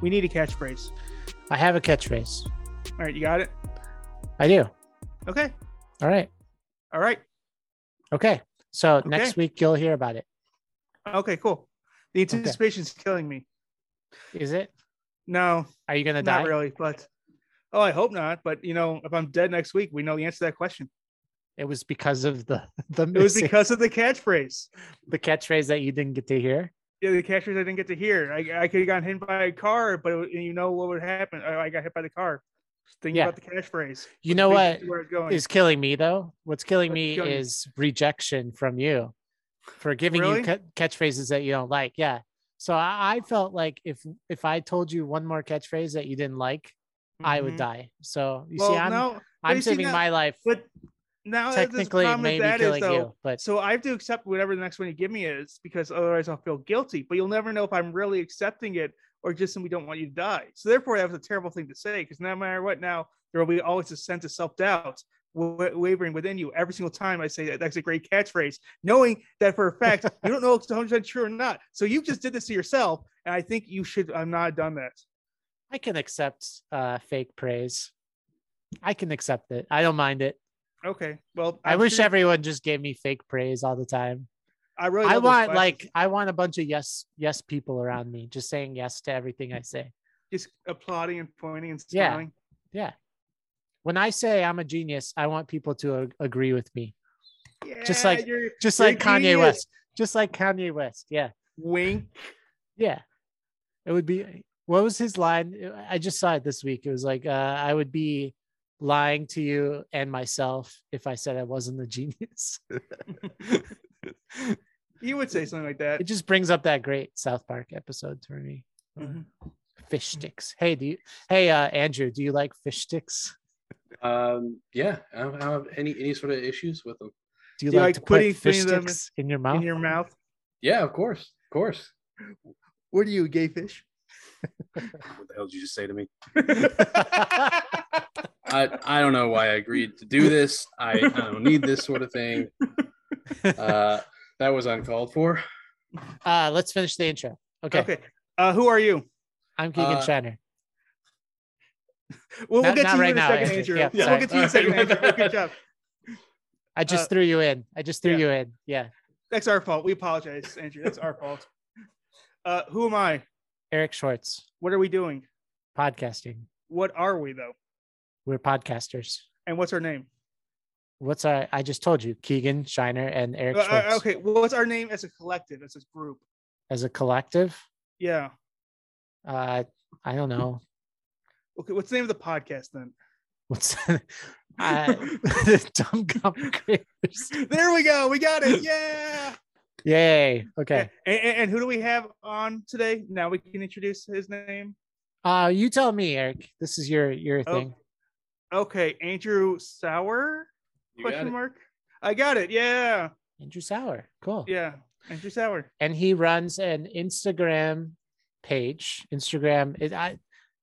We need a catchphrase. I have a catchphrase. All right, you got it. I do. Okay. All right. All right. Okay. So Okay. next week you'll hear about it. Okay. Cool. The anticipation anticipation's killing me. Is it? No, Are you gonna die? not really. But oh, I hope not. But you know, if I'm dead next week, we know the answer to that question. It was because of the the It was because of the catchphrase. the catchphrase that you didn't get to hear. Yeah, the catchphrase I didn't get to hear. I, I could have gotten hit by a car, but it, you know what would happen? I, I got hit by the car. Just thinking Yeah. about the catchphrase. You know what Where it's going. is killing me though? What's killing What's me killing you? is rejection from you for giving Really? you ca- catchphrases that you don't like. Yeah. So I, I felt like if if I told you one more catchphrase that you didn't like, I would Mhm. die. So you well, see, I'm no, I'm saving now- my life. but now Technically, problem with maybe that is, killing though, you, but So I have to accept whatever the next one you give me is because otherwise I'll feel guilty. But you'll never know if I'm really accepting it or just simply don't want you to die. So therefore, that was a terrible thing to say because no matter what, now there will be always a sense of self doubt wa- wavering within you every single time I say that. That's a great catchphrase, knowing that for a fact you don't know if it's 100 percent true or not. So you just did this to yourself, and I think you should. I'm not done that. I can accept uh, fake praise. I can accept it. I don't mind it. Okay. Well, i I'm wish everyone just gave me fake praise all the time. I really. I want like I want a bunch of yes yes people around me just saying yes to everything I say. just applauding and pointing and smiling. Yeah. When I say I'm a genius, I want people to ag- agree with me. Yeah, Just like- you're- Just You're like Kanye genius. West. Just like Kanye West. Yeah. wink. Yeah. It would be what was his line? I just saw it this week. It was like uh, I would be lying to you and myself if I said I wasn't a genius. You would say something like that. it just brings up that great South Park episode for me. Uh, Mhm. Fish sticks. Hey, do you hey uh Andrew, do you like fish sticks? Um, yeah, I don't have any any sort of issues with them. Do you Do you like, like to put putting- fish putting them sticks in your mouth? In your mouth. Yeah, of course, of course. What are you, gay fish? What the hell did you just say to me? I I don't know why I agreed to do this. I, I don't need this sort of thing. Uh, that was uncalled for. uh let's finish the intro. Okay. okay. Uh, who are you? I'm Keegan Uh, Shiner. We'll, we'll get to you right in a now, second, Andrew. Andrew. Yeah, we'll get to you in a second, Alright. Andrew. Good job. I just uh, threw you in. I just threw yeah. you in. Yeah. That's our fault. We apologize, Andrew. That's our fault. Uh, who am I? Eric Schwartz, What are we doing? podcasting. What are we though? We're podcasters. And what's our name? What's our I just told you, Keegan Shiner and Eric Uh, uh, okay. Well, what's our name as a collective, as a group? As a collective, Yeah. uh I don't know. Okay. What's the name of the podcast then? What's uh, dumb gum creators. There we go. We got it. Yeah. Yay. Okay. And, and, and who do we have on today? Now we can introduce his name. Uh you tell me, Eric. This is your your Oh, thing. Okay, Andrew Sauer? You Question mark. I got it. Yeah, Andrew Sauer. Cool. yeah. Andrew Sauer. And he runs an Instagram page. Instagram. It, I,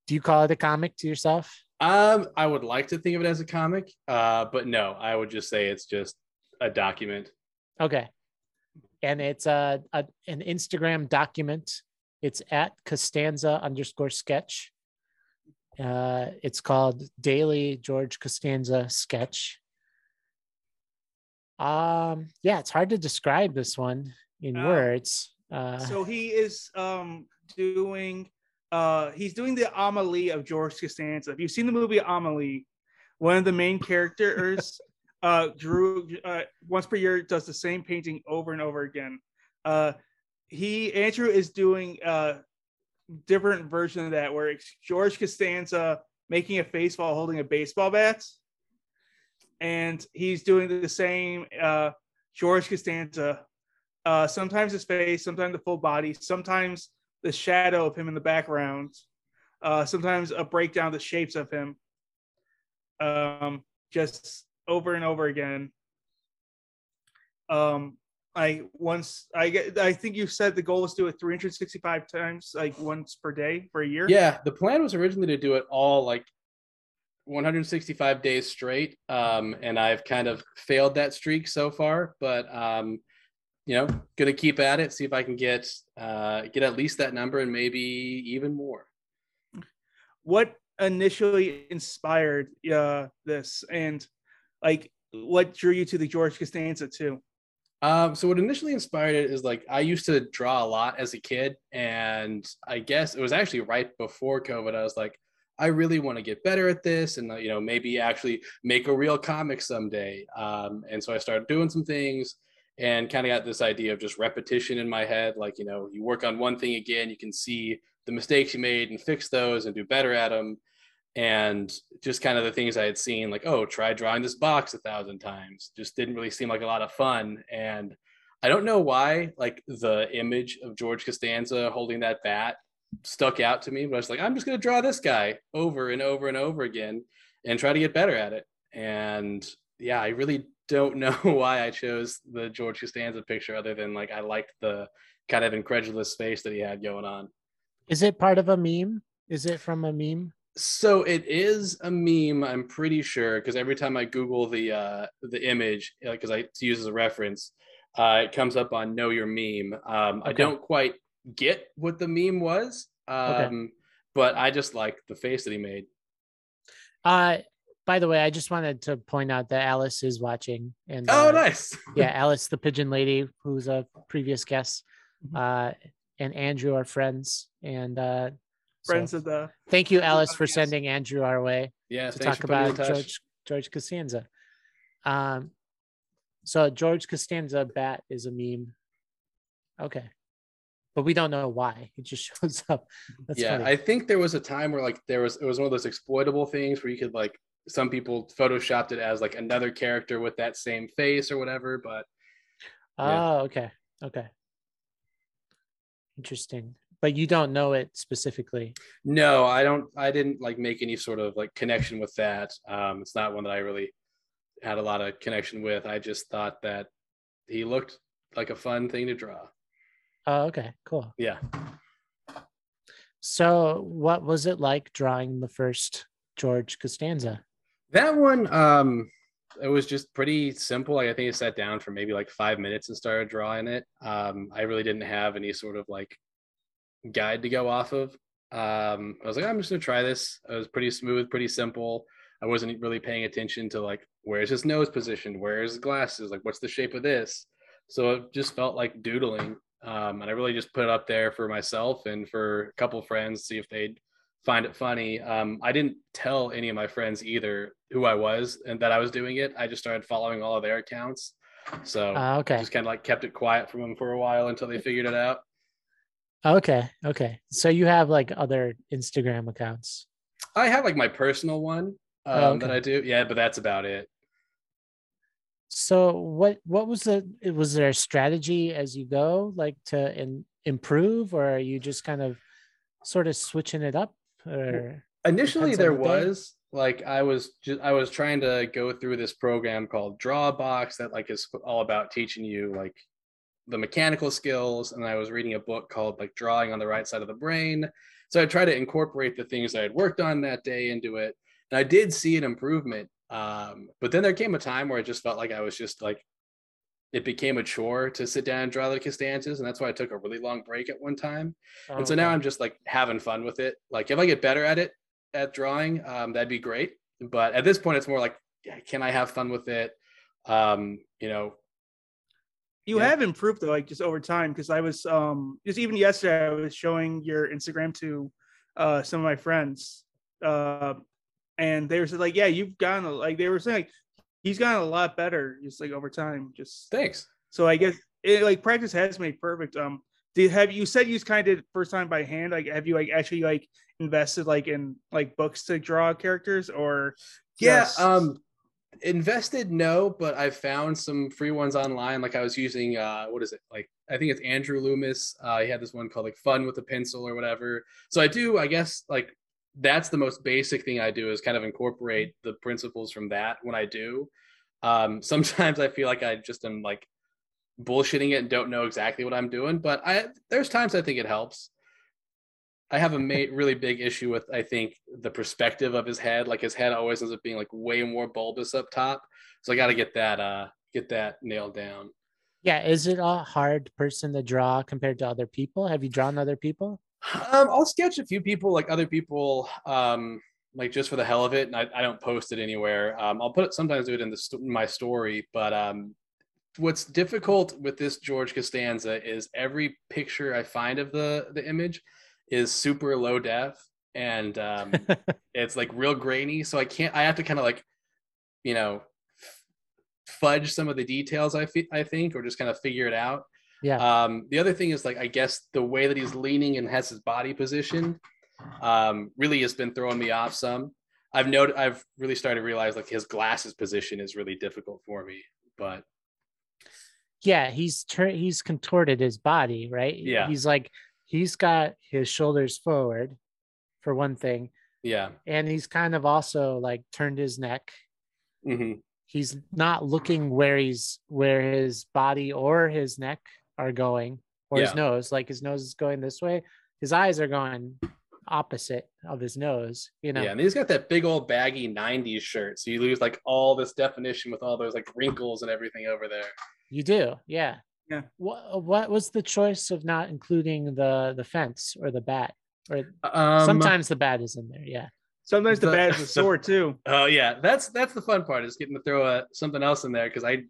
do you call it a comic to yourself? Um, I would like to think of it as a comic, uh, but no, I would just say it's just a document. Okay. And it's a, a an Instagram document. It's at Costanza underscore sketch. Uh, it's called Daily George Costanza Sketch. Um, yeah, it's hard to describe this one in Oh. words. Uh, So he is um doing uh he's doing the Amelie of George Costanza. If you've seen the movie Amelie, one of the main characters uh drew uh, once per year does the same painting over and over again. Uh he Andrew is doing uh different version of that where it's George Costanza making a face while holding a baseball bat. And he's doing the same uh George Costanza uh, sometimes his face, sometimes the full body, sometimes the shadow of him in the background, uh, sometimes a breakdown of the shapes of him, um, just over and over again. Um, I once I get I think you said the goal was to do it 365 times, like once per day for a year. Yeah, the plan was originally to do it all like 165 days straight, um, and I've kind of failed that streak so far. But um, you know, gonna keep at it, see if I can get uh, get at least that number and maybe even more. what initially inspired uh this and like what drew you to the George Costanza too? Um, so what initially inspired it is like I used to draw a lot as a kid, and I guess it was actually right before COVID. I was like, I really want to get better at this, and you know maybe actually make a real comic someday. Um, and so I started doing some things, and kind of got this idea of just repetition in my head. Like you know, you work on one thing again, you can see the mistakes you made and fix those and do better at them and just kind of the things I had seen, like, oh, try drawing this box a thousand times, just didn't really seem like a lot of fun. And I don't know why, like, the image of George Costanza holding that bat stuck out to me, but I was like, I'm just going to draw this guy over and over and over again and try to get better at it. And yeah, I really don't know why I chose the George Costanza picture other than like I liked the kind of incredulous face that he had going on. Is it part of a meme? Is it from a meme? So it is a meme, I'm pretty sure, because every time I Google the uh, the image, because I use as a reference, uh, it comes up on Know Your Meme. Um, okay. I don't quite get what the meme was, um, okay. but I just like the face that he made. Uh, by the way, I just wanted to point out that Alice is watching, and oh, uh, nice. yeah, Alice, the pigeon lady, who's a previous guest, mm-hmm. uh, and Andrew are friends, and uh, friends so, of the. Thank you, Alice, for sending Andrew our way. Yeah, to talk about George George Costanza. Um, so George Costanza bat is a meme. Okay, but we don't know why. It just shows up. That's yeah, funny. I think there was a time where like there was it was one of those exploitable things where you could like some people photoshopped it as like another character with that same face or whatever. But yeah. oh, okay, okay, interesting but you don't know it specifically? No i don't i didn't like make any sort of like connection with that. Um it's not one that i really had a lot of connection with. I just thought that he looked like a fun thing to draw. Oh okay cool. Yeah. So what was it like drawing the first george costanza? That one um it was just pretty simple. Like I think I sat down for maybe like five minutes and started drawing it. Um, I really didn't have any sort of like guide to go off of. Um, I was like, I'm just gonna try this. It was pretty smooth, pretty simple. I wasn't really paying attention to like where's his nose positioned, where's his glasses, like what's the shape of this. So it just felt like doodling. Um, and I really just put it up there for myself and for a couple friends, see if they'd find it funny. Um, I didn't tell any of my friends either who I was and that I was doing it. I just started following all of their accounts. So uh, okay, just kind of like kept it quiet from them for a while until they figured it out. Okay. Okay. So you have like other Instagram accounts? I have like my personal one um, oh, okay. that I do. Yeah, but that's about it. So what what was the was there a strategy as you go like to in, improve or are you just kind of sort of switching it up or initially there the was like I was just I was trying to go through this program called Drawabox that like is all about teaching you like the mechanical skills and I was reading a book called like drawing on the right side of the brain. So I tried to incorporate the things I had worked on that day into it. And I did see an improvement. Um, but then there came a time where I just felt like I was just like it became a chore to sit down and draw the Costanzas, and that's why I took a really long break at one time. Oh, and so okay. now I'm just like having fun with it. Like if I get better at it at drawing, um, that'd be great. But at this point, it's more like, can I have fun with it? Um, you know, you yeah. have improved though, like just over time. Because I was um just even yesterday, I was showing your Instagram to uh some of my friends, uh, and they were like, "Yeah, you've gotten like they were saying like he's gotten a lot better just like over time." Just thanks. So I guess it, like practice has made perfect. Um, did have you said you kind of did first time by hand? Like, have you like actually like invested like in like books to draw characters or? Yeah, just... um, invested no but i've found some free ones online. Like i was using uh what is it? Like i think it's andrew loomis. Uh he had this one called like fun with a pencil or whatever. So i do i guess like that's the most basic thing i do is kind of incorporate the principles from that when i do. Um sometimes i feel like i just am like bullshitting it and don't know exactly what i'm doing but i there's times i think it helps I have a ma- really big issue with I think the perspective of his head. Like his head always ends up being like way more bulbous up top. So I got to get that uh get that nailed down. Yeah, is it a hard person to draw compared to other people? Have you drawn other people? Um, I'll sketch a few people, like other people, um, like just for the hell of it, and I, I don't post it anywhere. Um, I'll put it sometimes do it in the st- my story, but um, what's difficult with this George Costanza is every picture I find of the the image is super low def and um, it's like real grainy, so I can't. I have to kind of like, you know, fudge some of the details. I fe- I think, or just kind of figure it out. Yeah. Um, the other thing is like I guess the way that he's leaning and has his body positioned um, really has been throwing me off some. I've noted I've really started to realize like his glasses position is really difficult for me. But yeah, he's tur- he's contorted his body, right? Yeah. He's like he's got his shoulders forward for one thing, yeah, and he's kind of also like turned his neck. hmm He's not looking where he's where his body or his neck are going or his nose. Like his nose is going this way. His eyes are going opposite of his nose, you know. yeah, and he's got that big old baggy '90s shirt, so you lose like all this definition with all those like wrinkles and everything over there. You do, yeah. Yeah. What what was the choice of not including the the fence or the bat? Or Um, sometimes the bat is in there, yeah. Sometimes the, The- bat is a the- sword too. Oh yeah, that's that's the fun part is getting to throw a, something else in there because I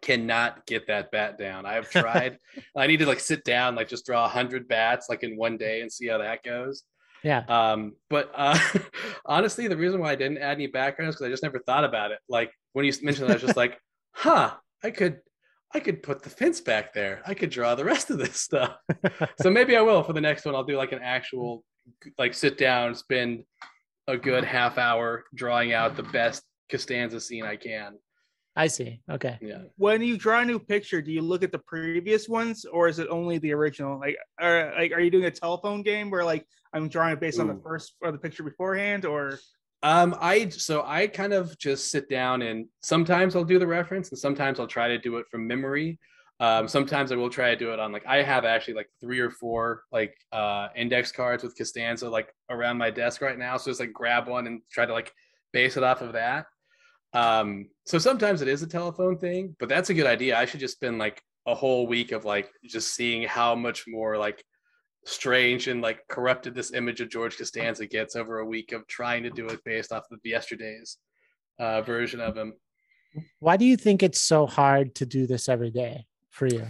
cannot get that bat down. I've tried. I need to like sit down, like just draw a hundred bats like in one day and see how that goes. Yeah. Um, but uh, honestly, the reason why I didn't add any background is because I just never thought about it. Like when you mentioned, that, I was just like, huh, I could. I could put the fence back there. I could draw the rest of this stuff. so maybe I will for the next one. I'll do like an actual, like sit down, spend a good half hour drawing out the best Costanza scene I can. I see. Okay. Yeah. When you draw a new picture, do you look at the previous ones or is it only the original? Like, are like are you doing a telephone game where like I'm drawing it based on the first or the picture beforehand, or Um, I so I kind of just sit down and sometimes I'll do the reference and sometimes I'll try to do it from memory. Um, sometimes I will try to do it on like I have actually like three or four like uh index cards with Costanza like around my desk right now. So just like grab one and try to like base it off of that. Um, so sometimes it is a telephone thing, but that's a good idea. I should just spend like a whole week of like just seeing how much more like strange and like corrupted this image of George Costanza gets over a week of trying to do it based off of yesterday's uh, version of him. Why do you think it's so hard to do this every day for you?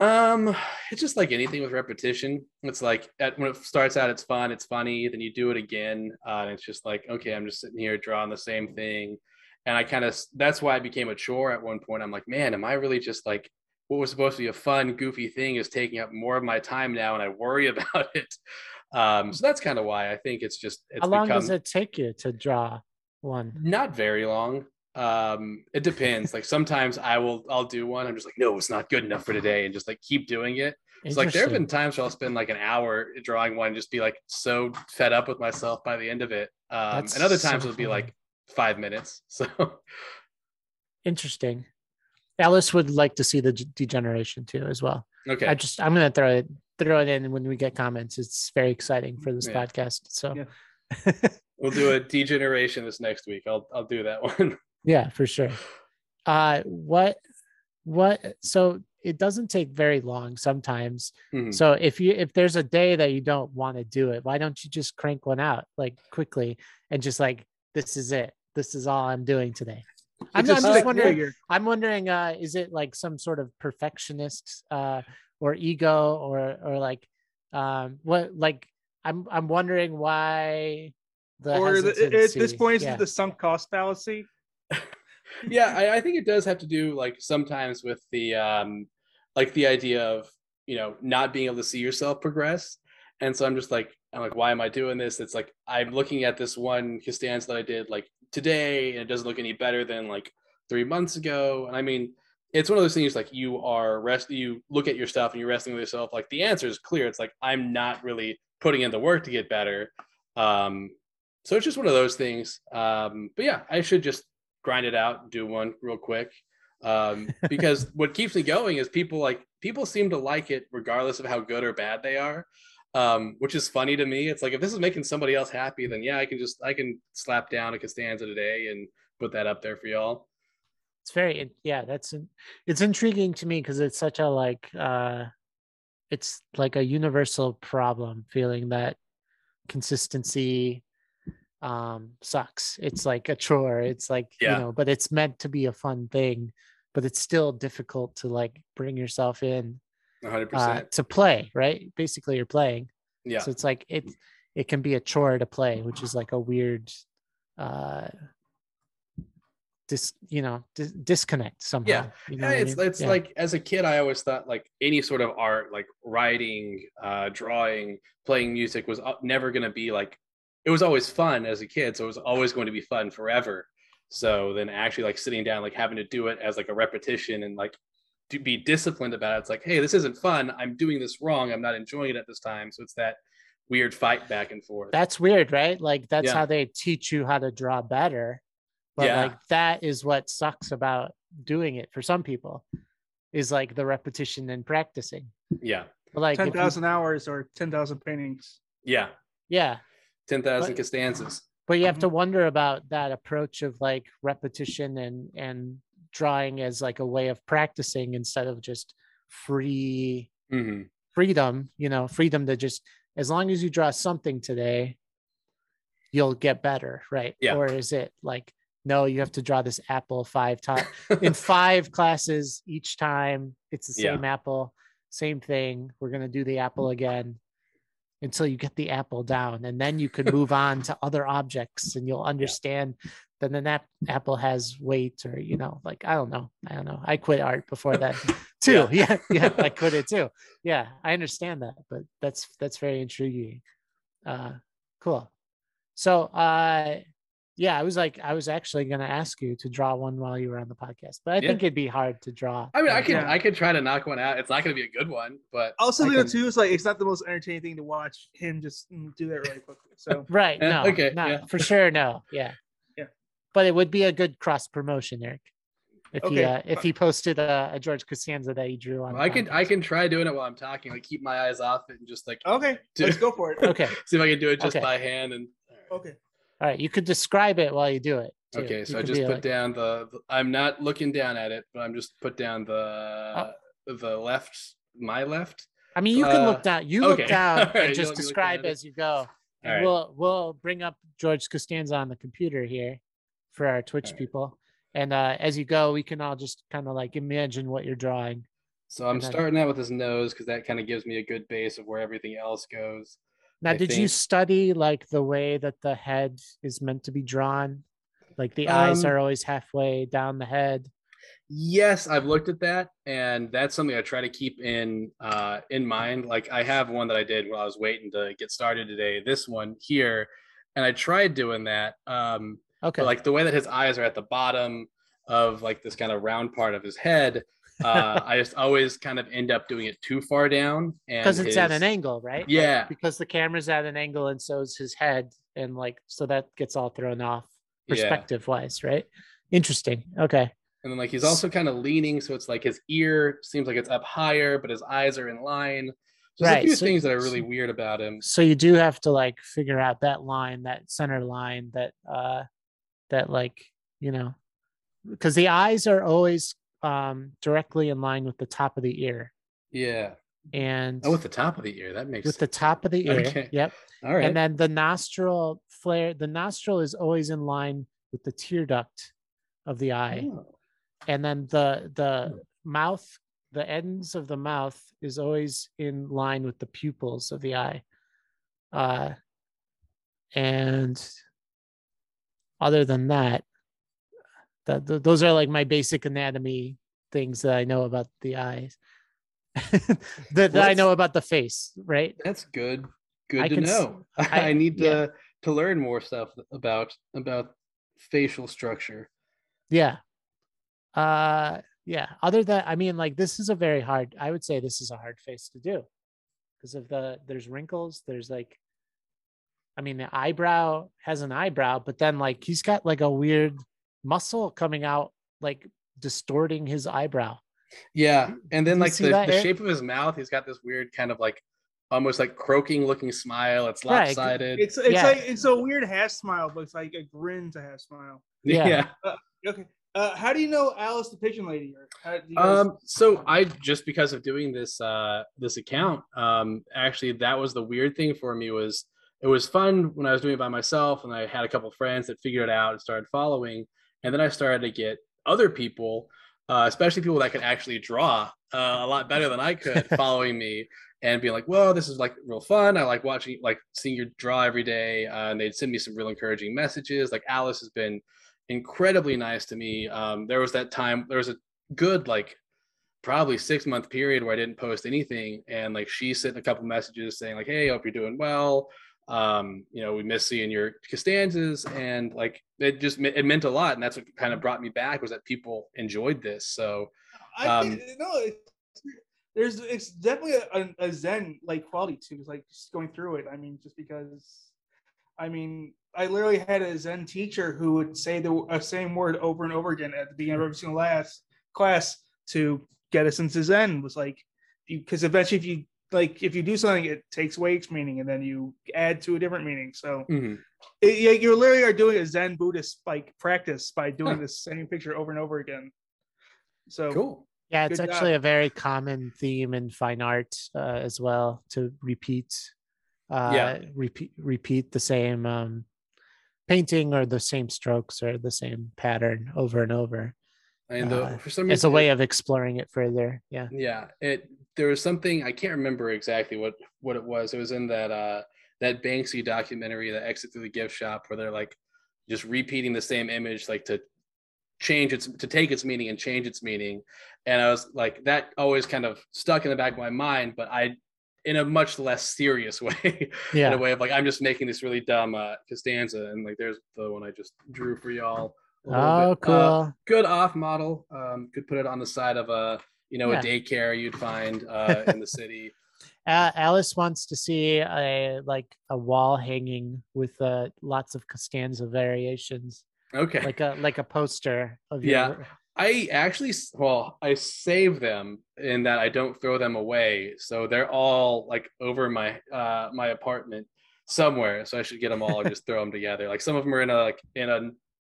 Um, it's just like anything with repetition. It's like at, when it starts out, it's fun, it's funny. Then you do it again, uh, and it's just like, okay, I'm just sitting here drawing the same thing. And I kind of that's why it became a chore at one point. I'm like, man, am I really just like what was supposed to be a fun, goofy thing is taking up more of my time now, and I worry about it. Um, so that's kind of why I think it's just it's How long become does it take you to draw one? not very long. Um, it depends. like sometimes I will I'll do one. I'm just like, no, it's not good enough for today, and just like keep doing it. It's like there have been times where I'll spend like an hour drawing one, and just be like so fed up with myself by the end of it. Um, That's and other so times it'll be like five minutes. So Interesting. Alice would like to see the degeneration too, as well. okay, I just I'm gonna throw it throw it in when we get comments. It's very exciting for this Yeah. podcast. So Yeah. we'll do a degeneration this next week. I'll I'll do that one. yeah, for sure. Uh, what what? So it doesn't take very long sometimes. Mhm. So if you if there's a day that you don't want to do it, why don't you just crank one out like quickly and just like this is it. This is all I'm doing today. I'm, It's I'm just wondering. figure. I'm wondering, uh, is it like some sort of perfectionist uh, or ego or or like um, what like I'm I'm wondering why the or the, at this point, is yeah. it the sunk cost fallacy? yeah I, I think it does have to do like sometimes with the um like the idea of you know not being able to see yourself progress and so i'm just like i'm like why am i doing this it's like i'm looking at this one Costanza that i did like today and it doesn't look any better than like three months ago and i mean it's one of those things like you are rest you look at your stuff and you're wrestling with yourself like the answer is clear it's like i'm not really putting in the work to get better um so it's just one of those things um but yeah i should just grind it out, do one real quick. Um, because what keeps me going is people like people seem to like it regardless of how good or bad they are. Um, which is funny to me. It's like if this is making somebody else happy, then yeah, I can just I can slap down a Costanza today and put that up there for y'all. it's very yeah that's it's intriguing to me because it's such a like uh it's like a universal problem feeling that consistency um sucks it's like a chore it's like Yeah. you know but it's meant to be a fun thing but it's still difficult to like bring yourself in 100 uh, to play right basically you're playing yeah so it's like it it can be a chore to play which is like a weird uh dis you know dis- disconnect somehow Yeah. you know Yeah, what I it's mean? it's Yeah. like as a kid, I always thought like any sort of art, like writing, uh, drawing, playing music, was uh, never going to be like. It was always fun as a kid, so it was always going to be fun forever. So then, actually, like sitting down, like having to do it as like a repetition and like to be disciplined about it. It's like, hey, this isn't fun. I'm doing this wrong. I'm not enjoying it at this time. So it's that weird fight back and forth. that's weird right like that's Yeah. how they teach you how to draw better but Yeah. like that is what sucks about doing it for some people is like the repetition and practicing yeah, but like if Ten you- hours or ten thousand paintings. yeah, yeah ten thousand But- Costanzas. but you have Mm-hmm. to wonder about that approach of like repetition and and drawing as like a way of practicing instead of just free hmm freedom you know freedom to just as long as you draw something today you'll get better right Yeah. or is it like no you have to draw this apple five times in five classes each time it's the Yeah. same apple same thing we're going to do the apple again until you get the apple down and then you can move on to other objects and you'll understand that then that apple has weight or you know like i don't know i don't know. I quit art before that too. Yeah yeah, i quit it too. Yeah i understand that but that's that's very intriguing. Uh cool. So uh yeah i was like i was actually going to ask you to draw one while you were on the podcast but i Yeah. think it'd be hard to draw I mean, I like, could Yeah. I could try to knock one out. It's not going to be a good one, but Also, I the can- too is like it's not the most entertaining thing to watch him just mm, do that really quickly. So right Yeah, no okay, no yeah. for sure no yeah Yeah. but it would be a good cross promotion eric if he uh, if he posted a, a george costanza that he drew on I can I can try doing it while I'm talking. Like keep my eyes off it and just like okay, Dude. let's go for it. okay see if I can do it just Okay. by hand. And Okay. All right you could describe it while you do it too. okay, You so I just put like- down the, the- I'm not looking down at it, but I'm just put down the Oh. the left, my left. I mean, you can Uh, look down. You look down right, and just let me look describe as you go. Right. we'll we'll bring up George Costanza on the computer here for our Twitch right. people. And uh, as you go, we can all just kind of like imagine what you're drawing. So I'm starting out with his nose because that kind of gives me a good base of where everything else goes. Now, I did you study like the way that the head is meant to be drawn? Like the eyes Um, are always halfway down the head. Yes, I've looked at that, and that's something I try to keep in uh, in mind. Like I have one that I did while I was waiting to get started today. This one here, and I tried doing that. Um, Okay. like the way that his eyes are at the bottom of like this kind of round part of his head, uh, I just always kind of end up doing it too far down, and because it's at an angle, right? Like, Yeah. because the camera's at an angle and so is his head. And like, so that gets all thrown off Yeah. perspective wise, right? Interesting. Okay. And then like he's also kind of leaning, so it's like his ear seems like it's up higher, but his eyes are in line. There's Right, a few so- things that are really so- weird about him. So you do have to like figure out that line, that center line, that uh that like, you know, because the eyes are always um directly in line with the top of the ear. Yeah. And Oh, with the top of the ear. That makes with the top of the ear. Okay. Yep. all right. And then the nostril flare, the nostril is always in line with the tear duct of the eye. Oh, and then the the mouth the ends of the mouth is always in line with the pupils of the eye uh and other than that that th- those are like my basic anatomy things that i know about the eyes that, that i know about the face right That's good. Good I to can know. I- I, need to to learn more stuff about about facial structure. yeah uh yeah other than i mean like this is a very hard i would say this is a hard face to do because of the there's wrinkles there's like i mean the eyebrow has an eyebrow but then like he's got like a weird muscle coming out like distorting his eyebrow Yeah, and then you like the, that, the shape of his mouth, he's got this weird kind of like almost like croaking looking smile. It's Right. lopsided. It's it's Yeah. like it's a weird half smile, but it's like a grin to half smile. Yeah. yeah. Okay, Uh, how do you know Alice the Pigeon Lady? How, guys- Um, so I just because of doing this uh this account, um, actually that was the weird thing for me was it was fun when I was doing it by myself and I had a couple friends that figured it out and started following, and then I started to get other people, uh, especially people that could actually draw uh, a lot better than I could, following me and being like, "Whoa, this is like real fun. I like watching, like seeing your draw every day." Uh, and they'd send me some real encouraging messages. Like Alice has been incredibly nice to me. Um, there was that time, there was a good like probably six month period where I didn't post anything, and like she sent a couple messages saying like, "Hey, I hope you're doing well." Um, you know, we miss seeing your Costanzas, and like it just it meant a lot, and that's what kind of brought me back was that people enjoyed this. So I um, think, no, it's, there's it's definitely a, a Zen like quality to like just going through it. I mean, just because, I mean, I literally had a Zen teacher who would say the uh, same word over and over again at the beginning of every single class class to get us into Zen. Was like, because eventually, if you like, if you do something, it takes away its meaning, and then you add to a different meaning. So mhm. it, yeah, you literally are doing a Zen Buddhist like practice by doing Huh. the same picture over and over again. So cool. Yeah, it's actually job. a very common theme in fine art uh, as well to repeat, uh, Yeah. repeat, repeat the same um, painting or the same strokes or the same pattern over and over. And the, Uh, for some reason, It's a it- way of exploring it further. Yeah. yeah it there was something i can't remember exactly what what it was it was in that uh that banksy documentary that exit through the gift shop where they're like just repeating the same image like to change its to take its meaning and change its meaning and i was like that always kind of stuck in the back of my mind but i in a much less serious way yeah. in a way of like i'm just making this really dumb uh costanza and like there's the one i just drew for y'all Oh, bit. cool. Uh, good off model. Um, could put it on the side of a you know Yeah. a daycare you'd find uh, in the city. Uh, Alice wants to see a like a wall hanging with uh, lots of Costanza variations, Okay. like a like a poster of Yeah. your I actually well I save them in that I don't throw them away, so they're all like over my uh my apartment somewhere. So I should get them all and just throw them together. Like some of them are in a like in a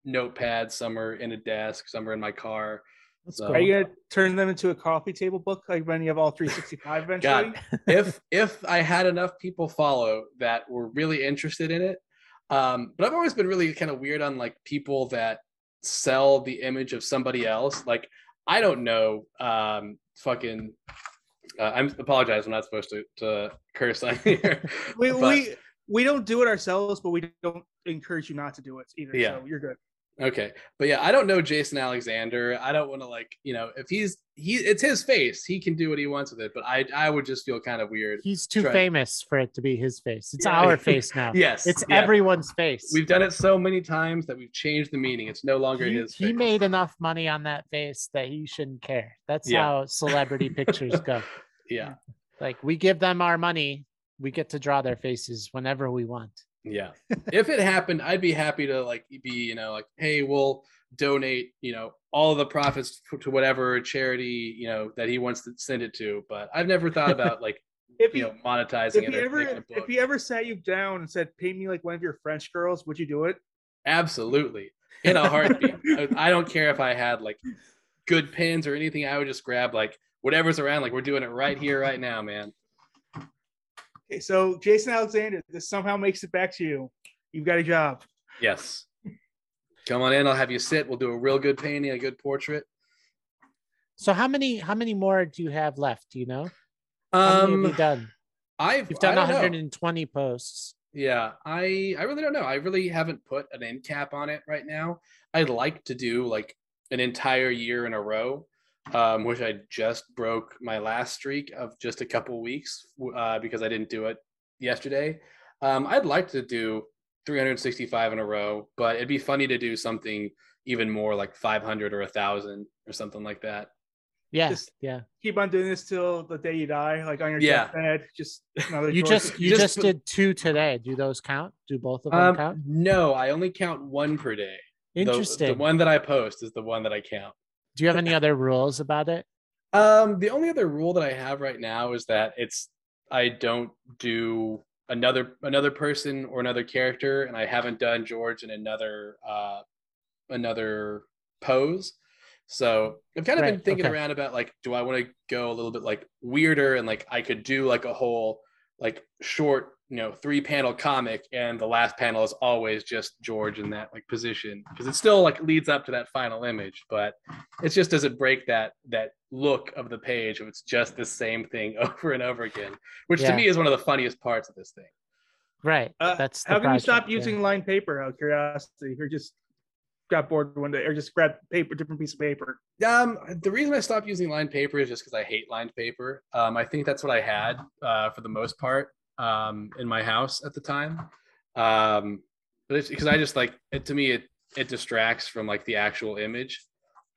notepad, some are in a desk, some are in my car. That's So- cool. Are you gonna turn them into a coffee table book like when you have all 365 eventually? God. if if I had enough people follow that were really interested in it, um, but I've always been really kind of weird on like people that sell the image of somebody else. Like I don't know, um, fucking. Uh, I'm apologize. I'm not supposed to, to curse on here. We, but- we we don't do it ourselves, but we don't encourage you not to do it either. Yeah. So you're good. Okay, but yeah, I don't know Jason Alexander. I don't want to like you know if he's he it's his face. He can do what he wants with it. But I I would just feel kind of weird. He's too Try- famous for it to be his face. It's Yeah. our face now. Yes, It's yeah. everyone's face. We've done it so many times that we've changed the meaning. It's no longer he, his. he made enough money on that face that he shouldn't care. That's Yeah. how celebrity pictures go. Yeah, Like we give them our money, we get to draw their faces whenever we want. Yeah. if it happened, I'd be happy to like be you know like hey we'll donate you know all the profits to- whatever charity you know that he wants to send it to. But I've never thought about like If you you know monetizing if it he ever if he ever sat you down and said, "Paint me like one of your French girls," would you do it? Absolutely. In a heartbeat. I don't care if I had like good pins or anything. I would just grab like whatever's around. Like we're doing it right here, right now, man. Okay, so Jason Alexander, this somehow makes it back to you. You've got a job. Yes. Come on in. I'll have you sit. We'll do a real good painting, a good portrait. So how many how many more do you have left? Do you know? How many have you Um, done? I've You've done I don't know. 120 posts. Yeah, I I really don't know. I really haven't put an end cap on it right now. I'd like to do like an entire year in a row, um, which I just broke my last streak of just a couple weeks uh, because I didn't do it yesterday. Um, I'd like to do 365 in a row, but it'd be funny to do something even more like 500 or a thousand or something like that. Yeah, Just- yeah. Keep on doing this till the day you die, like on your Yeah. deathbed. Just another. You just you just just, did two today. Do those count? Do both of them Um, count? no, I only count one per day. The- Interesting. The, one that I post is the one that I count. Do you have any other rules about it? Um, the only other rule that I have right now is that it's I don't do another another person or another character, and I haven't done George in another uh another pose. So I've kind of been thinking okay. around about like, do I want to go a little bit like weirder and like I could do like a whole like short, you know, three panel comic and the last panel is always just George in that like position because it still like leads up to that final image, but it's just doesn't break that that look of the page if it's just the same thing over and over again, which Yeah. to me is one of the funniest parts of this thing. Right. Uh, That's How can you project, stop yeah. using lined paper out of curiosity? Or just got bored one day, or just grabbed paper, different piece of paper? Um, the reason I stopped using lined paper is just because I hate lined paper. Um, I think that's what I had uh, for the most part um, in my house at the time. Um, but it's because I just like it to me it it distracts from like the actual image.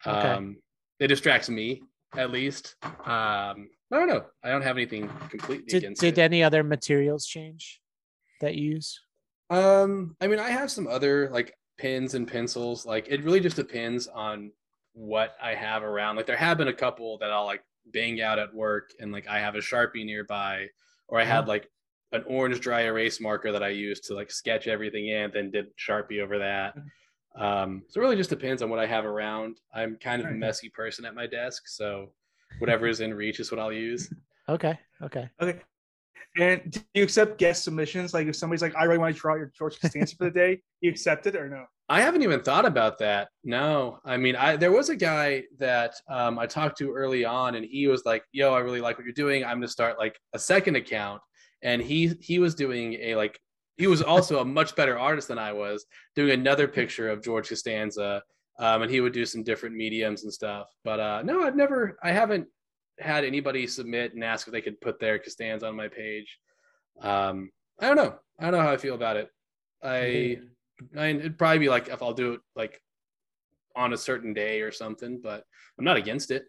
Okay. Um, it distracts me at least. Um, I don't know. I don't have anything completely Did, against did it. any other materials change that you use? Um, I mean, I have some other like pens and pencils. Like, it really just depends on what I have around. Like, there have been a couple that I'll like bang out at work, and like I have a sharpie nearby, or I had like an orange dry erase marker that I used to like sketch everything in, then did sharpie over that. Um, so it really just depends on what I have around. I'm kind of a messy person at my desk, so whatever is in reach is what I'll use. Okay. Okay. Okay. And do you accept guest submissions? Like if somebody's like, I really want to draw your George Costanza for the day, you accept it or no? I haven't even thought about that. No, I mean, I there was a guy that um, I talked to early on, and he was like, "Yo, I really like what you're doing. I'm gonna start like a second account." And he he was doing a like he was also a much better artist than I was, doing another picture of George Costanza, um, and he would do some different mediums and stuff. But uh, no, I've never, I haven't had anybody submit and ask if they could put their Costanza on my page. Um, I don't know. I don't know how I feel about it. I. I mean, it'd probably be like if I'll do it like on a certain day or something, but I'm not against it.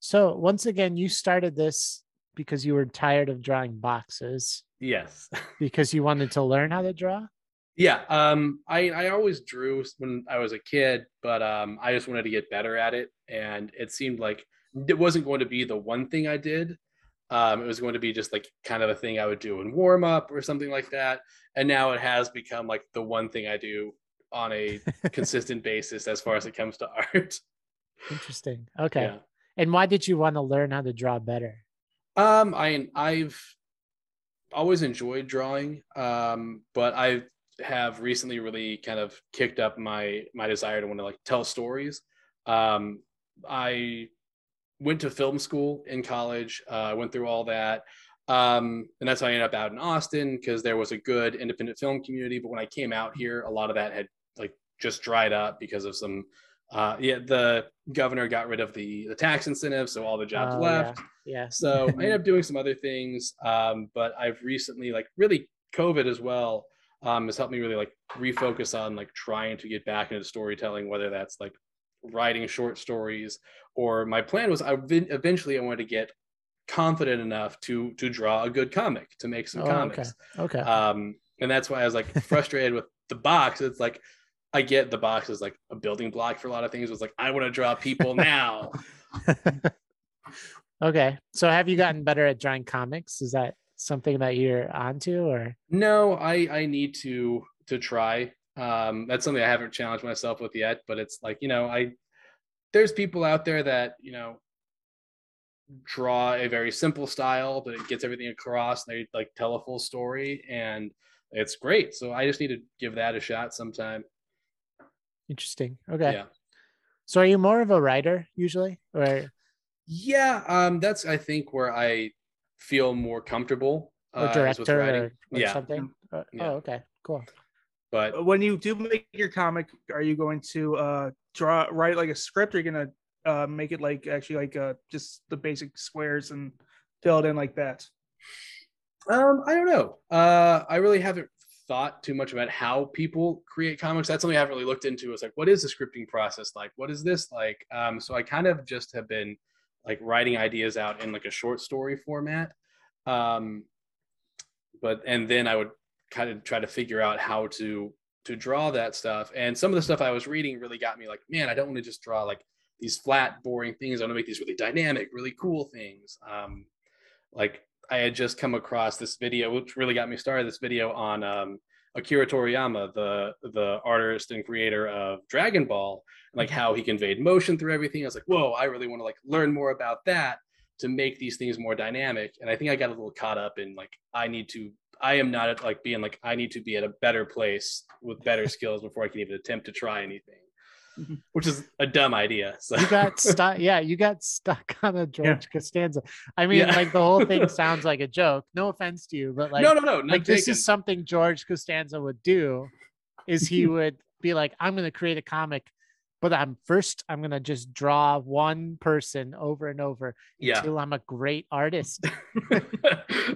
So once again, you started this because you were tired of drawing boxes Yes. because you wanted to learn how to draw. yeah. Um, I I always drew when I was a kid, but um, I just wanted to get better at it, and it seemed like it wasn't going to be the one thing I did. Um, it was going to be just like kind of a thing I would do in warm up or something like that. And now it has become like the one thing I do on a consistent basis as far as it comes to art. Interesting. Okay. Yeah. And why did you want to learn how to draw better? Um, I I've always enjoyed drawing, um, but I have recently really kind of kicked up my my desire to want to like tell stories. Um, I went to film school in college. Uh, I went through all that, um, and that's how I ended up out in Austin because there was a good independent film community. But when I came out here, a lot of that had like just dried up because of some. Uh, yeah, the governor got rid of the the tax incentives, so all the jobs Oh, left. Yeah. So I ended up doing some other things, um, but I've recently, like, really COVID as well, um, has helped me really like refocus on like trying to get back into storytelling, whether that's like writing short stories or my plan was I eventually I wanted to get confident enough to to draw a good comic to make some Oh, okay. comics. Okay. Um, and that's why I was like frustrated with the box. It's like I get the box is like a building block for a lot of things. It was like I want to draw people now. okay. So have you gotten better at drawing comics? Is that something that you're onto or No, I I need to to try. Um, that's something I haven't challenged myself with yet, but it's like you know I there's people out there that you know draw a very simple style, but it gets everything across. And they like tell a full story, and it's great. So I just need to give that a shot sometime. interesting? Okay. Yeah, So are you more of a writer usually or yeah. Um, that's I think where I feel more comfortable. or uh, with director writing. or, or yeah, something? Uh, Yeah. Oh, okay. Cool. But When you do make your comic, are you going to uh draw write like a script? Or are you gonna uh make it like actually like uh just the basic squares and fill it in like that? Um, I don't know. Uh, I really haven't thought too much about how people create comics. That's something I haven't really looked into. Is like, what is the scripting process like? What is this like? Um, so I kind of just have been like writing ideas out in like a short story format. Um, but and then I would kind of try to figure out how to to draw that stuff. And some of the stuff I was reading really got me like, man, I don't want to just draw like these flat, boring things. I want to make these really dynamic, really cool things. Um, like I had just come across this video, which really got me started. This video on um, Akira Toriyama, the the artist and creator of Dragon Ball, like how he conveyed motion through everything. I was like, whoa, I really want to like learn more about that to make these things more dynamic. And I think I got a little caught up in like I need to. I am not at like being like I need to be at a better place with better skills before I can even attempt to try anything, mm-hmm. which is a dumb idea. So You got stuck. Yeah, you got stuck on a George Costanza. I mean, Yeah. like the whole thing sounds like a joke. No offense to you, but like, no, no, no, no. like this is something George Costanza would do. Is he would be like, I'm going to create a comic, but I'm first I'm going to just draw one person over and over yeah. until I'm a great artist. yeah, But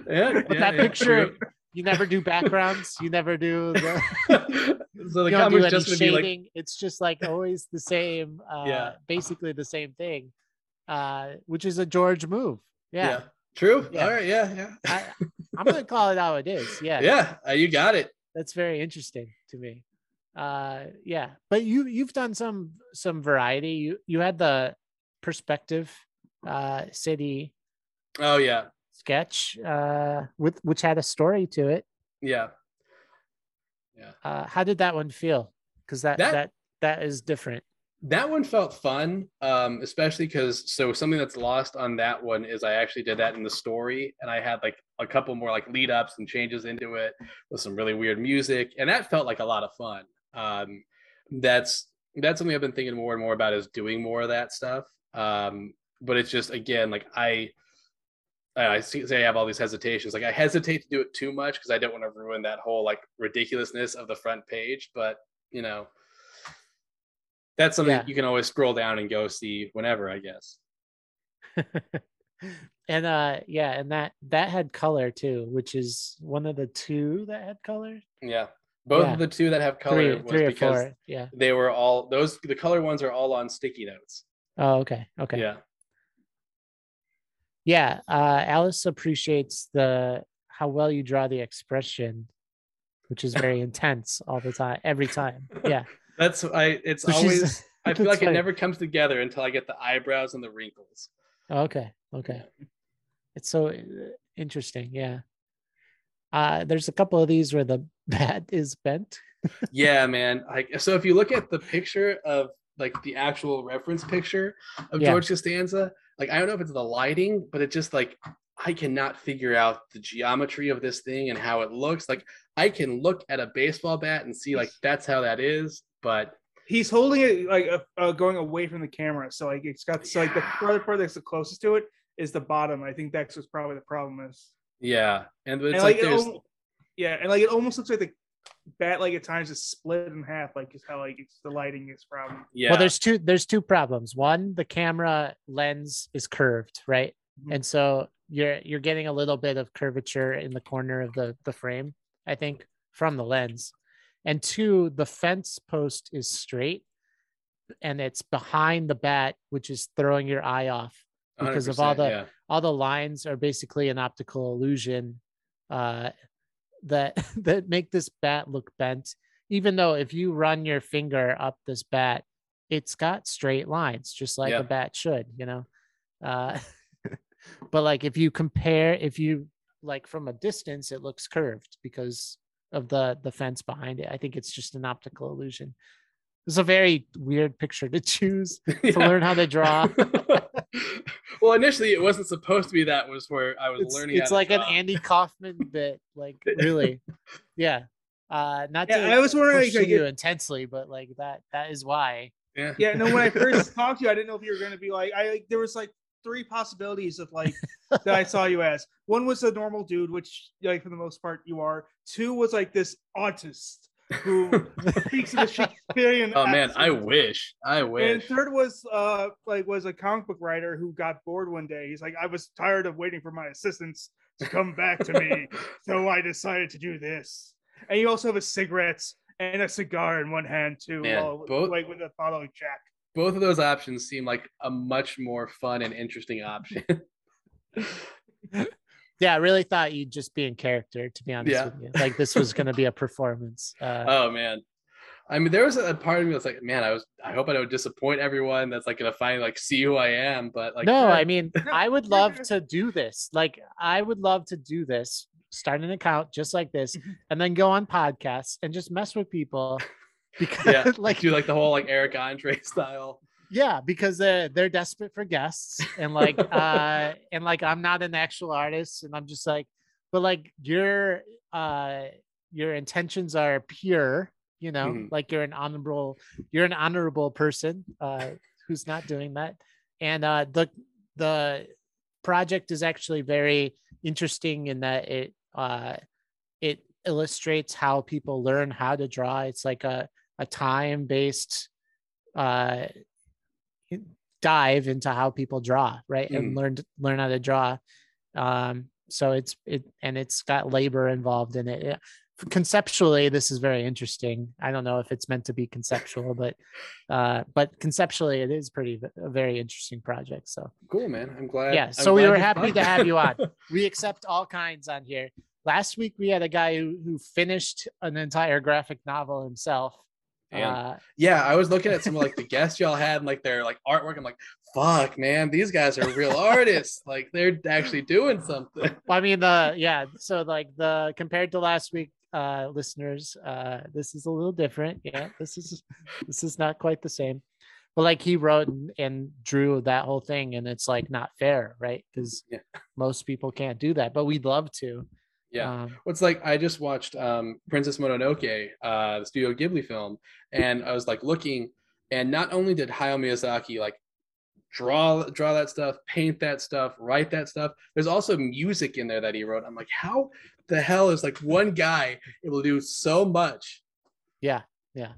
yeah, that yeah, picture, true. You never do backgrounds. You never do the. so the comic's just gonna be like it's just like always the same. Uh, Yeah. basically the same thing, uh, which is a George move. yeah. Yeah, True. Yeah. All right. Yeah. Yeah. I, I'm gonna call it how it is. Yeah, Yeah. uh, you got it. that's very interesting to me. Uh, yeah, but you you've done some some variety. You you had the perspective uh, city Oh yeah. Sketch uh, with which had a story to it. Yeah. Uh, how did that one feel? Because that, That- that that is different. That one felt fun, um, especially because so something that's lost on that one is I actually did that in the story, and I had like a couple more like lead ups and changes into it with some really weird music, and that felt like a lot of fun. Um, that's that's something I've been thinking more and more about is doing more of that stuff. Um, but it's just again like I I see, say I have all these hesitations. Like I hesitate to do it too much because I don't want to ruin that whole like ridiculousness of the front page. But you know, that's something Yeah. you can always scroll down and go see whenever, I guess. and uh yeah and that that had color too which is one of the two that had color Yeah, both Yeah. of the two that have color three, was three because four yeah they were all those. The color ones are all on sticky notes. oh okay okay Yeah, yeah uh alice appreciates the how well you draw the expression which is very intense all the time every time yeah that's I. It's she's- always. I feel like it never comes together until I get the eyebrows and the wrinkles. okay okay it's so uh, interesting yeah uh there's a couple of these where the bat is bent yeah man like so if you look at the picture of like the actual reference picture of Yeah. george costanza like i don't know if it's the lighting but it just like i cannot figure out the geometry of this thing and how it looks like i can look at a baseball bat and see like that's how that is but He's holding it like uh, uh, going away from the camera, so like it's got so like the part part that's the closest to it is the bottom. I think that's what's probably the problem is. yeah and it's and like, like, it there's al- yeah, and like it almost looks like the bat like at times is split in half, like is how like it's the lighting is problem. yeah well there's two there's two problems one the camera lens is curved right Mhm. and so you're you're getting a little bit of curvature in the corner of the the frame i think from the lens and two the fence post is straight and it's behind the bat which is throwing your eye off because of all the- yeah. all the lines are basically an optical illusion uh, that that make this bat look bent. Even though if you run your finger up this bat, it's got straight lines, just like Yeah. a bat should, you know. Uh, but like if you compare, if you like from a distance, it looks curved because of the the fence behind it. I think it's just an optical illusion. It's a very weird picture to choose to Yeah. learn how to draw. Well initially it wasn't supposed to be that was where i was it's, learning it's like an. Andy Kaufman bit, like really, yeah. Uh, not Yeah, to I was wondering, push like, you it- intensely, but like that that is why. yeah Yeah, no. When I first talked to you, I didn't know if you were going to be like I. Like, there was like three possibilities of like that I saw you as. One was a normal dude, which like for the most part you are. Two was like this autist who speaks in a Shakespearean. oh man i wish i wish. And third was uh like was a comic book writer who got bored one day. He's like, I was tired of waiting for my assistants to come back to me, so I decided to do this. And you also have a cigarette and a cigar in one hand too, Man, both- like with a of Jack. both of those options seem like a much more fun and interesting option Yeah, I really thought you'd just be in character, to be honest Yeah. with you. Like this was gonna be a performance. Uh, oh man i mean there was a part of me that's like man i was i hope i don't disappoint everyone that's like gonna finally like see who i am but like no, I mean, I would love to do this. Like, I would love to do this start an account just like this, Mhm. and then go on podcasts and just mess with people because Yeah, like like do like the whole like Eric Andre style. Yeah because they're they're desperate for guests and like uh and like i'm not an actual artist and i'm just like but like your uh your intentions are pure you know Mhm. like you're an honorable you're an honorable person uh who's not doing that and uh the the project is actually very interesting in that it uh it illustrates how people learn how to draw it's like a a time based uh dive into how people draw right and Mhm. learn to- learn how to draw um so it's it and it's got labor involved in it Yeah. conceptually this is very interesting i don't know if it's meant to be conceptual but uh but conceptually it is pretty a very interesting project so Cool, man. I'm glad. yeah I'm so we were happy liked to have you on we accept all kinds on here last week we had a guy who, who finished an entire graphic novel himself. Uh, Yeah, I was looking at some of like the guests y'all had and like their like artwork. I'm like, fuck, man, these guys are real artists. Like they're actually doing something. Well, I mean, the yeah. So like the compared to last week, uh, listeners, uh, this is a little different. Yeah, this is this is not quite the same. But like he wrote and, and drew that whole thing, and it's like not fair, right? Because Yeah. most people can't do that, but we'd love to. Yeah. Um, What's like I just watched um Princess Mononoke, uh the Studio Ghibli film, and I was like looking, and not only did Hayao Miyazaki like draw draw that stuff, paint that stuff, write that stuff, there's also music in there that he wrote. I'm like, how the hell is like one guy able to do so much? yeah, yeah.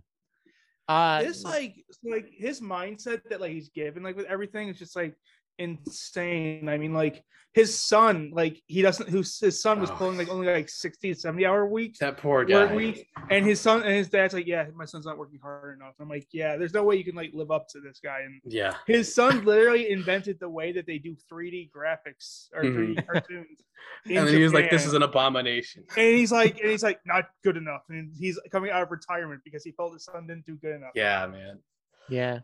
Uh, This like like his mindset that like he's given like with everything it's just like insane. I mean, like his son, like he doesn't who's his son was Oh. pulling like only like 60, 70 hour weeks. That poor work guy. week and his son and his dad's like yeah my son's not working hard enough i'm like yeah there's no way you can like live up to this guy and Yeah. his son literally invented the way that they do 3d graphics or 3d cartoons Mm-hmm. And then he was like, "This is an abomination." and he's like and he's like not good enough and he's coming out of retirement because he felt his son didn't do good enough Yeah, man. Yeah.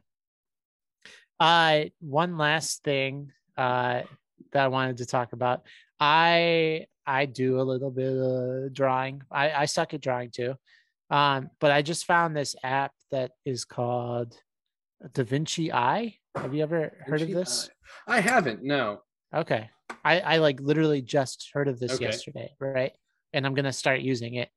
Uh one last thing uh that I wanted to talk about. I I do a little bit of drawing. I, I suck at drawing too. Um, but I just found this app that is called DaVinci Eye. Have you ever heard of this? I haven't. No. Okay. I, I like literally just heard of this Okay. yesterday, right? And I'm gonna start using it.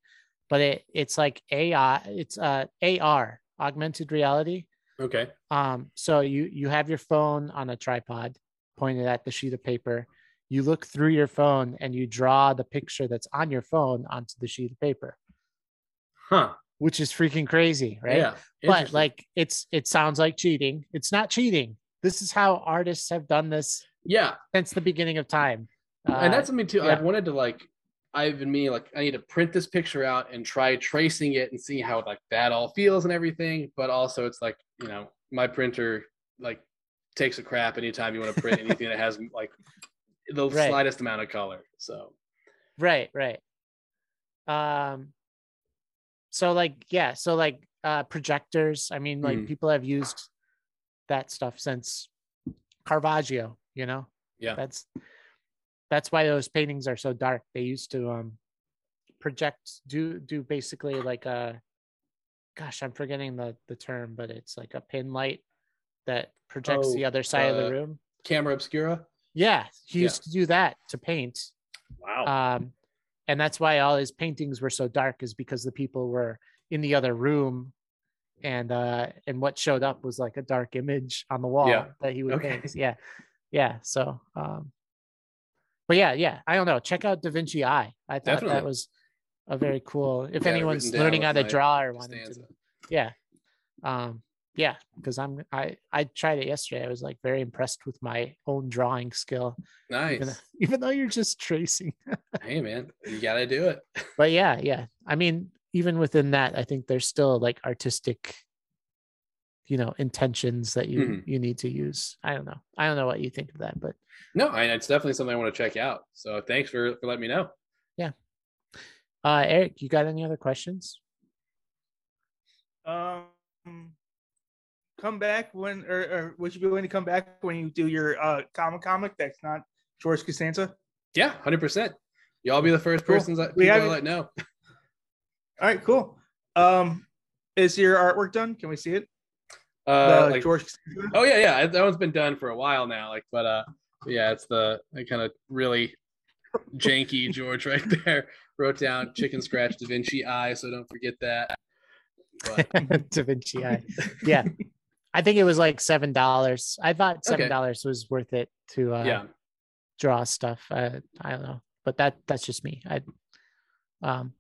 But it it's like AI, it's uh AR, augmented reality. Okay. Um, so you you have your phone on a tripod pointed at the sheet of paper. You look through your phone and you draw the picture that's on your phone onto the sheet of paper, Huh. which is freaking crazy, right? Yeah. But like it's it sounds like cheating. It's not cheating. This is how artists have done this yeah, since the beginning of time. Uh, and that's something too. yeah. I've wanted to like. I've been meaning like I need to print this picture out and try tracing it and see how like that all feels and everything. But also, it's like you know, my printer like takes a crap anytime you want to print anything that has like the Right. slightest amount of color. So right right um so like yeah so like uh projectors i mean like Mhm. people have used that stuff since caravaggio you know Yeah. that's that's why those paintings are so dark they used to um project do do basically like a gosh i'm forgetting the the term but it's like a pin light that projects Oh, the other side of uh, the room camera obscura. yeah he yeah. used to do that to paint Wow. um, and that's why all his paintings were so dark is because the people were in the other room and uh and what showed up was like a dark image on the wall Yeah. that he would Okay. paint yeah yeah so um but yeah yeah i don't know check out da vinci eye. I thought Definitely. that was a very cool if Yeah, anyone's learning how to draw or wanting to yeah. Um yeah because i'm i i tried it yesterday. I was like very impressed with my own drawing skill. Nice. even, even though you're just tracing. Hey man, you gotta do it. but yeah yeah. I mean even within that i think there's still like artistic you know intentions that you Mhm. you need to use i don't know i don't know what you think of that but No, I, it's definitely something I want to check out. So thanks for for letting me know. Yeah uh eric you got any other questions um come back when or, or would you be willing to come back when you do your uh comic comic that's not george costanza Yeah, hundred percent. Y'all be the first Cool. persons that We people I have- let know. All right, cool. Um, is your artwork done? Can we see it? Uh, like, George. oh yeah, yeah, that one's been done for a while now. Like, but uh, yeah, it's the kind of really janky George right there. Wrote down chicken scratch Da Vinci eye, so don't forget that. But da Vinci Eye. Yeah. I think it was like seven dollars. I thought seven Okay. dollars was worth it to uh, yeah, draw stuff. Uh, I don't know, but that that's just me. I um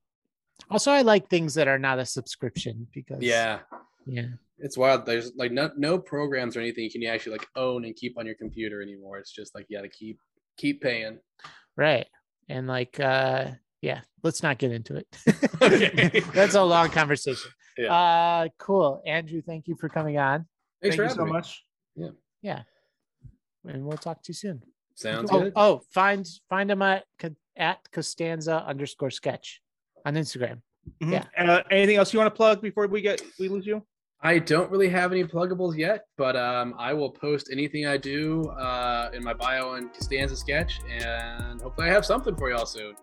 also I like things that are not a subscription because yeah, yeah it's wild. There's like no no programs or anything you can actually like own and keep on your computer anymore. It's just like you got to keep keep paying. right and like uh yeah let's not get into it. Okay. that's a long conversation. Yeah. Uh cool, Andrew. Thank you for coming on, Thanks Thank for you having so me. much. Yeah. Yeah. And we'll talk to you soon. Sounds oh, good. oh, find find him at at Costanza underscore sketch on Instagram. Mhm. Yeah. Uh, anything else you want to plug before we get we lose you? I don't really have any pluggables yet, but um, I will post anything I do uh, in my bio on Costanza Sketch, and hopefully I have something for y'all soon.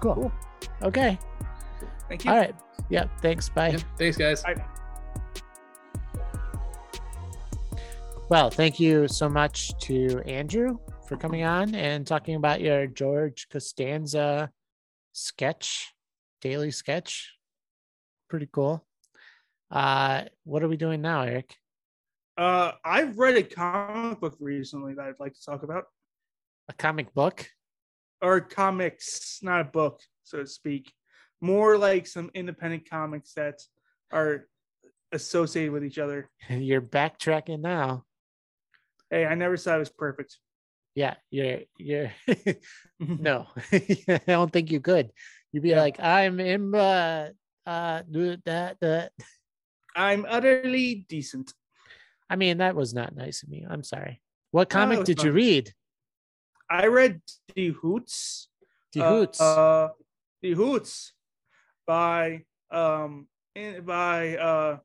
Cool. Okay. Thank you. All right. Yeah. Thanks. Bye. Yeah, thanks, guys. Bye. Well, thank you so much to Andrew for coming on and talking about your George Costanza sketch, daily sketch. Pretty cool. Uh, what are we doing now, Eric? Uh, I've read a comic book recently that I'd like to talk about, A comic book? or comics, not a book, so to speak. More like some independent comics that are associated with each other. You're backtracking now. Hey, I never said it was perfect. Yeah, you're you're no, I don't think you could. You'd be Yeah. like, I'm in uh uh do that that. I'm utterly decent. I mean, that was not nice of me. I'm sorry. What comic did you read? I read The Hoots. The uh, Hoots. Uh, The Hoots by um in, by uh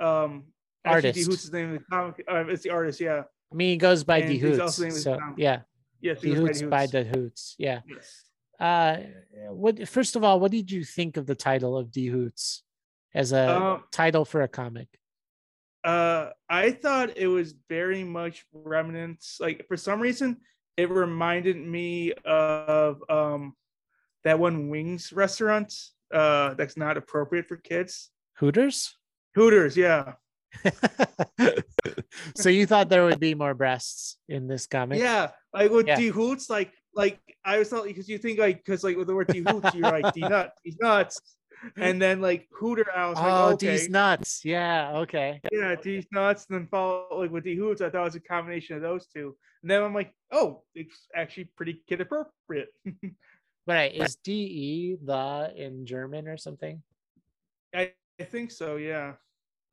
um actually, Artist. The Hoots is the name of the comic. Uh, it's the artist, yeah. I mean, he goes by and the Hoots. also So yeah, Yes, the Hoots by the Hoots. Yeah. Yes. Uh, what? First of all, what did you think of the title of the Hoots as a Um, title for a comic? uh i thought it was very much remnants like for some reason it reminded me of um that one wings restaurant uh that's not appropriate for kids Hooters. hooters yeah so you thought there would be more breasts in this comic? yeah like with Yeah. the hoots like like i was thought because you think like because like with the word the hoots you're like the nut these nuts and then like hooter i was Oh, like okay these nuts. Yeah. Okay. yeah these nuts and then follow like with the hoots i thought it was a combination of those two and then i'm like oh it's actually pretty kid appropriate Right. Is de the in German or something? I, I think so, yeah.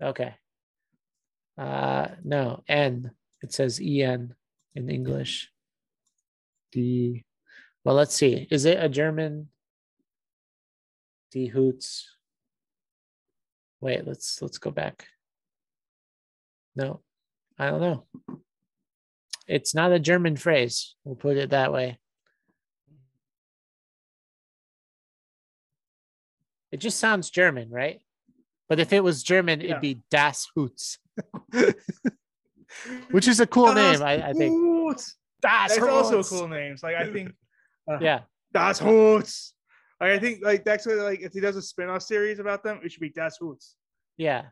Okay. Uh no, N. It says EN in English. D well, let's see. Is it a German D Hoots? Wait, let's let's go back. No, I don't know. It's not a German phrase. We'll put it that way. It just sounds German, right? But if it was German, Yeah. it'd be Das Hoots, which is a cool name, I, I think. Hoots. Das That's also a cool name. Like I think uh, Yeah. Das Hoots. Like, I think like that's what like if he does a spin-off series about them, it should be Das Hoots. Yeah.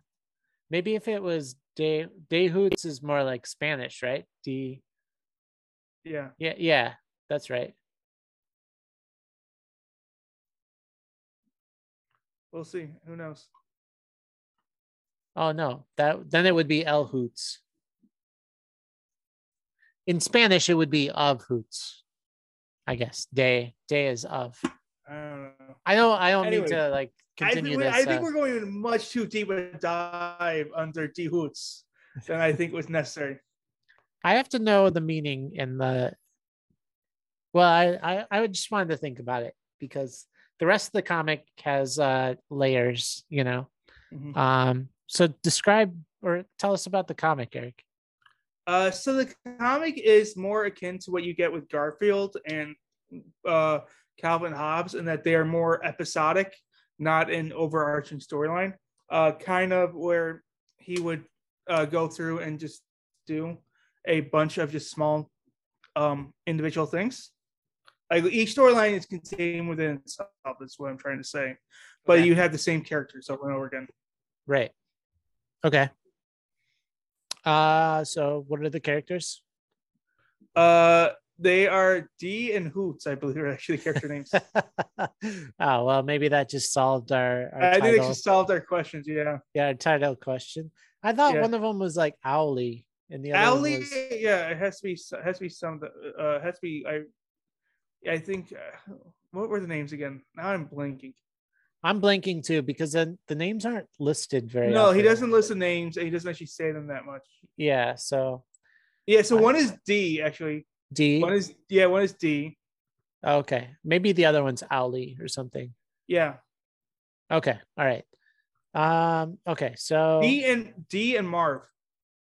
Maybe if it was De De Hoots is more like Spanish, right? D Yeah. yeah, yeah, that's right. We'll see. Who knows? Oh no, that then it would be El Hoots. In Spanish, it would be of Hoots. I guess. De De is of. I don't know. I don't I don't Anyway, need to like I think, continue we- this. I think uh, we're going much too deep a dive under D Hoots than I think was necessary. I have to know the meaning and the. Well, I, I I would just wanted to think about it because the rest of the comic has uh layers, you know. Mhm. Um. So describe or tell us about the comic, Eric. Uh, so the comic is more akin to what you get with Garfield and uh, Calvin Hobbes and that they are more episodic, not an overarching storyline. Uh, kind of where he would uh, go through and just do a bunch of just small um, individual things. Like each storyline is contained within itself. That's what I'm trying to say. But Okay. you have the same characters over and over again. Right. Okay. Uh so what are the characters? Uh, they are D and Hoots, I believe, are actually character names. oh well maybe that just solved our, our I think it just solved our questions. Yeah, yeah, our title question. I thought Yeah. one of them was like Owly and the other Ali. was Yeah, it has to be. Has to be some. Uh, has to be. I. I think. Uh, what were the names again? Now I'm blanking. I'm blanking too because then the names aren't listed very no, he doesn't list the names, and he doesn't actually say them that much. Yeah, so Yeah, so I- one is D actually. D. One is yeah, one is D. Okay. Maybe the other one's Owly or something. Yeah, Okay. All right. Um, okay, so D and D and Marv.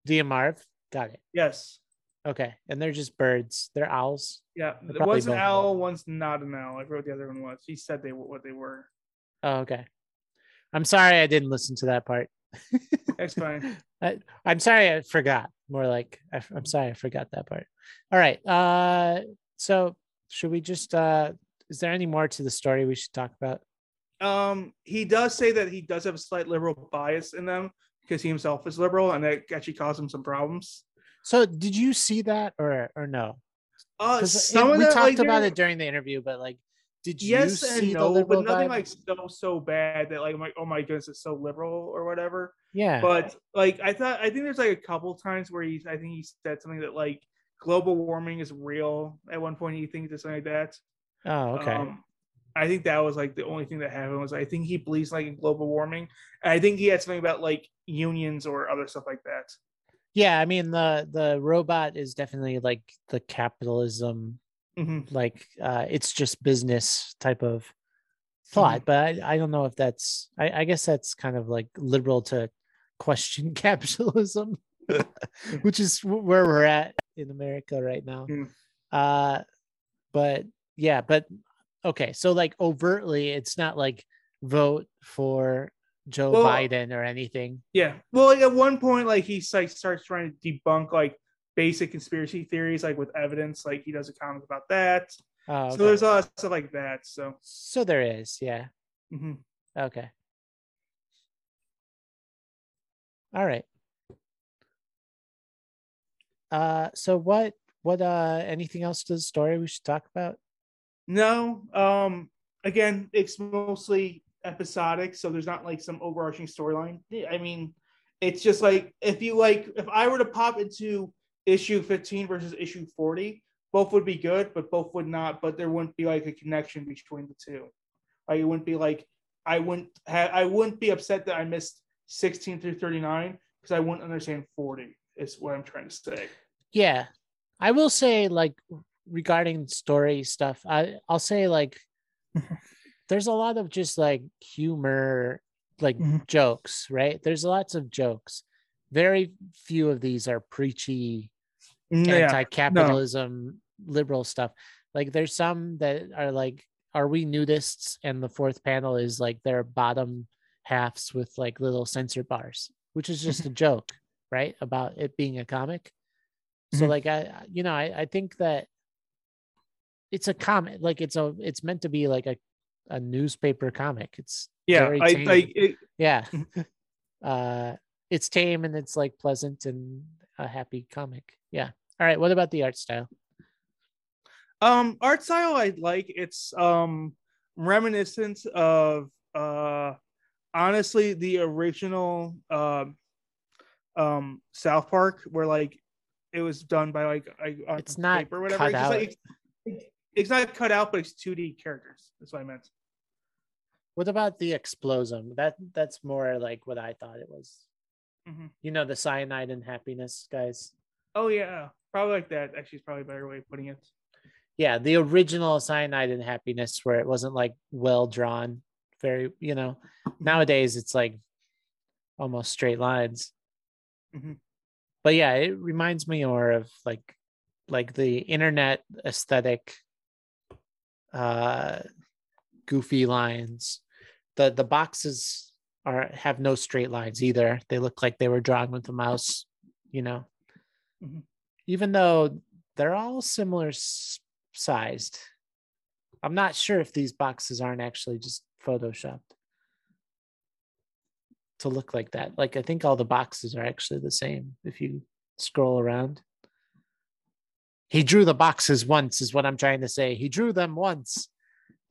D and Marv. Got it. Yes. Okay. And they're just birds. They're owls. Yeah, They're one's an owl, one's not an owl. I forgot what the other one was. He said they what they were. Oh, okay. I'm sorry I didn't listen to that part. That's fine. I'm sorry I forgot. More like I, am sorry I forgot that part. All right. Uh so should we just uh is there any more to the story we should talk about? Um, he does say that he does have a slight liberal bias in them because he himself is liberal, and that actually caused him some problems. So did you see that or or no? Uh, some of we that, talked like, about it during the interview, but like did you Yes see and no, but nothing vibe? like so so bad that like I'm like oh my goodness it's so liberal or whatever. yeah. But like I thought, I think there's like a couple times where he's I think he said something that like global warming is real. At one point he thinks it's something like that. oh, okay. Um, I think that was like the only thing that happened was I think he believes like in global warming. And I think he had something about like unions or other stuff like that. yeah, I mean the the robot is definitely like the capitalism Mhm. like uh it's just business type of thought but I, I don't know if that's I, I guess that's kind of like liberal to question capitalism which is where we're at in america right now Mm. uh but yeah but okay so like overtly it's not like vote for joe Well, biden or anything Yeah. Well, like at one point, like he like starts trying to debunk like basic conspiracy theories, like with evidence. Like he does a comic about that. oh, So there's a lot of stuff like that. So so there is yeah mhm. Okay. All right. Uh so what what uh anything else to the story we should talk about? no. Um. Again, it's mostly episodic, so there's not like some overarching storyline. I mean, it's just like if you like, if I were to pop into issue 15 versus issue 40, both would be good, but both would not. But there wouldn't be like a connection between the two. Like it wouldn't be like I wouldn't have I wouldn't be upset that I missed 16 through 39 because I wouldn't understand 40. Is what I'm trying to say. Yeah. I will say like regarding story stuff, I I'll say like there's a lot of just like humor like Mhm. jokes, right? There's lots of jokes. Very few of these are preachy Yeah. anti-capitalism liberal stuff like there's some that are like are we nudists and the fourth panel is like their bottom halves with like little censor bars which is just a joke right about it being a comic so Mhm. like i you know I, I think that it's a comic like it's a it's meant to be like a, a newspaper comic it's Yeah. I. I it, yeah uh it's tame and it's like pleasant and a happy comic yeah all right what about the art style Um, art style I like. It's um reminiscent of uh honestly the original um um South Park where like it was done by like like on It's not paper or whatever. cut it's out. like it's, it's not cut out, but it's 2D characters. That's what I meant. what about the Explosm that that's more like what i thought it was Mhm. you know the cyanide and happiness guys Oh yeah, probably like that. Actually, is probably a better way of putting it. yeah the original cyanide and happiness where it wasn't like well drawn very you know nowadays it's like almost straight lines Mhm. but yeah it reminds me more of like like the internet aesthetic uh, goofy lines. the The boxes are have no straight lines either. They look like they were drawn with a mouse. You know, Mhm. even though they're all similar s- sized. I'm not sure if these boxes aren't actually just photoshopped to look like that. Like I think all the boxes are actually the same if you scroll around. He drew the boxes once, is what I'm trying to say. He drew them once.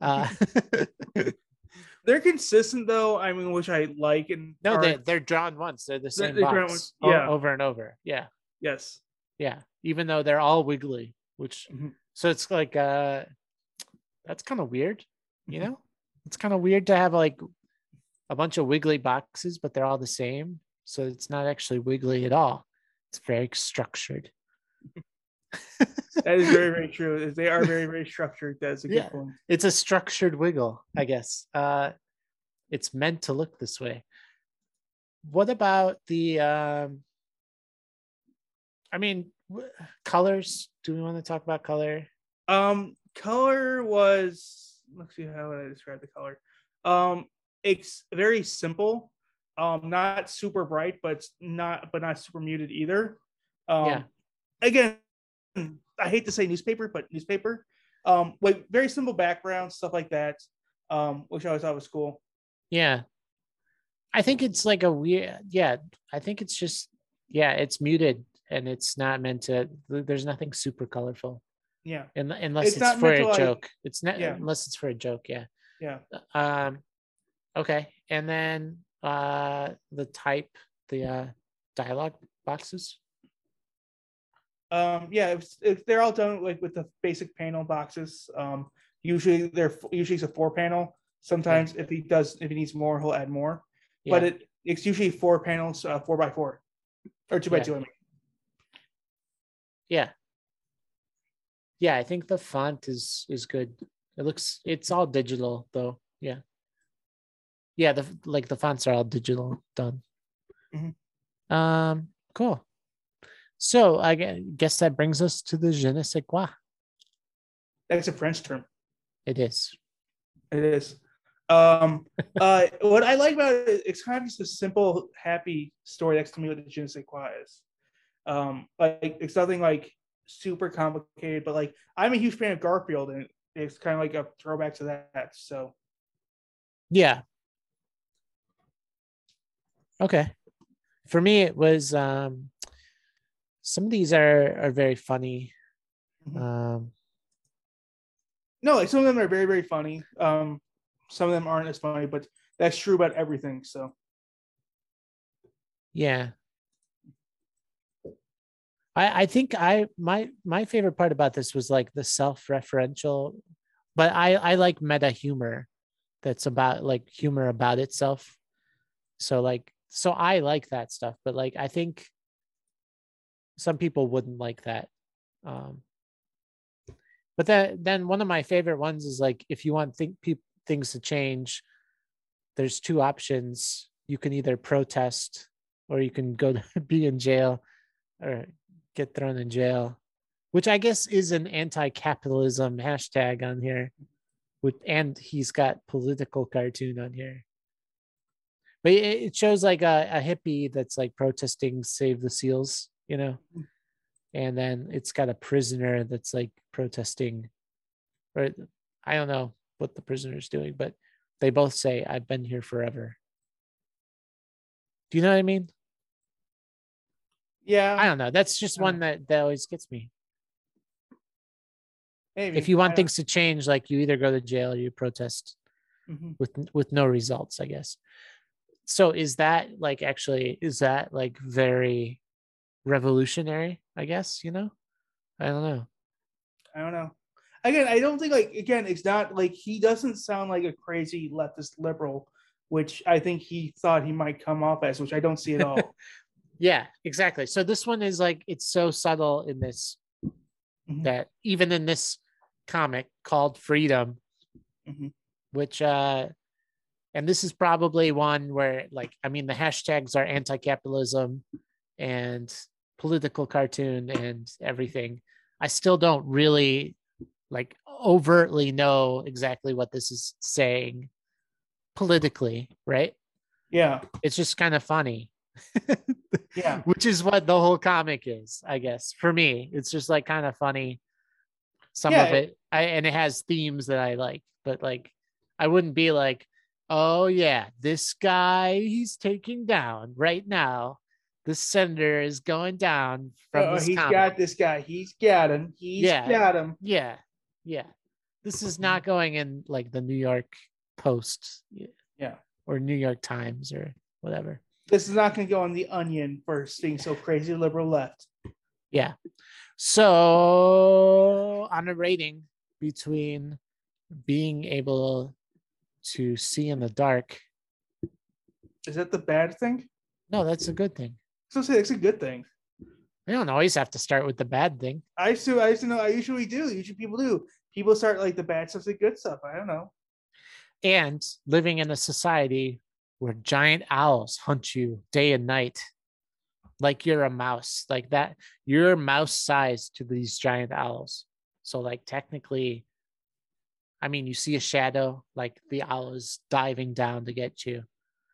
Uh, They're consistent though. I mean, which I like. And no, are- they, they're drawn once. They're the same they're box yeah. over and over. Yeah. yes. Yeah. Even though they're all wiggly, which Mhm. so it's like uh that's kind of weird, you Mhm. know? It's kind of weird to have like a bunch of wiggly boxes, but they're all the same. So it's not actually wiggly at all. It's very structured. That is very, very true. They are very, very structured. That's a good Yeah. point. it's a structured wiggle, I guess. Uh it's meant to look this way. What about the um I mean w- colors? Do we want to talk about color? Um, color was let's see how would I describe the color. Um, it's very simple. Um, not super bright, but not but not super muted either. Um, Yeah. Again, I hate to say newspaper, but newspaper. Um, like very simple background stuff like that. Um, which I always thought was cool. Yeah. I think it's like a weird yeah, I think it's just yeah, it's muted and it's not meant to there's nothing super colorful. Yeah, Un- unless It's it's, for a like- joke. It's not Yeah. unless it's for a joke, yeah. yeah. Um okay. And then uh the type, the uh dialogue boxes. Um, yeah, it's, it's, they're all done like with the basic panel boxes. Um, usually they're usually it's a four panel. Sometimes if he does, if he needs more, he'll add more. Yeah. But it it's usually four panels, uh, four by four, or two by Yeah. two. I mean, Yeah. Yeah, I think the font is is good. It looks it's all digital though. Yeah. Yeah, the like the fonts are all digital done. Mhm. Um cool. So I guess that brings us to the je ne sais quoi. that's a French term. It is. It is. Um, uh, what I like about it, it's kind of just a simple, happy story. That's to me what the Je ne sais quoi is. Um, like it's nothing like super complicated, but like I'm a huge fan of Garfield, and it's kind of like a throwback to that. So Yeah. Okay. For me it was um some of these are are very funny. Mhm. Um no, like some of them are very, very funny. Um, some of them aren't as funny, but that's true about everything. So Yeah. I I think I my my favorite part about this was like the self-referential, but I I like meta humor that's about like humor about itself. So like so I like that stuff, but like I think some people wouldn't like that. Um but then then one of my favorite ones is like if you want think peop things to change, there's two options. You can either protest or you can go to be in jail or get thrown in jail, which I guess is an anti-capitalism hashtag on here. With and he's got political cartoon on here. But it, it shows like a, a hippie that's like protesting save the seals, you know. And then it's got a prisoner that's like protesting or I don't know what the prisoner's doing, but they both say, I've been here forever. Do you know what I mean? yeah, I don't know. That's just one that, that always gets me. maybe If you want things to change, like you either go to jail or you protest Mhm. with with no results, I guess. So is that like actually is that like very revolutionary, I guess, you know? I don't know. I don't know. Again, I don't think like again, it's not like he doesn't sound like a crazy leftist liberal, which I think he thought he might come off as, which I don't see at all. Yeah, exactly. So this one is like it's so subtle in this Mhm. that even in this comic called Freedom, Mhm. which uh and this is probably one where like I mean the hashtags are anti-capitalism and political cartoon and everything. I still don't really like overtly know exactly what this is saying politically, right? Yeah, It's just kind of funny. yeah. which is what the whole comic is, I guess. For me, it's just like kind of funny. Some Yeah, of it, I and it has themes that I like, but like I wouldn't be like, oh yeah, this guy he's taking down right now. The senator is going down from Oh, this he's comic. got this guy. He's got him. He's Yeah. got him. yeah, yeah. This is not mm-hmm. going in like the New York Post, Yeah. or New York Times or whatever. This is not going to go on the Onion for being so crazy liberal left. Yeah. So on a rating between being able to see in the dark, Is that the bad thing? no, that's a good thing. So say it's a good thing. We don't always have to start with the bad thing. I used to, I used to know. I usually do. Usually people do. People start like the bad stuff, the good stuff. I don't know. And living in a society where giant owls hunt you day and night, like you're a mouse, like that, you're mouse sized to these giant owls. So, like, technically, I mean, you see a shadow, like the owl is diving down to get you.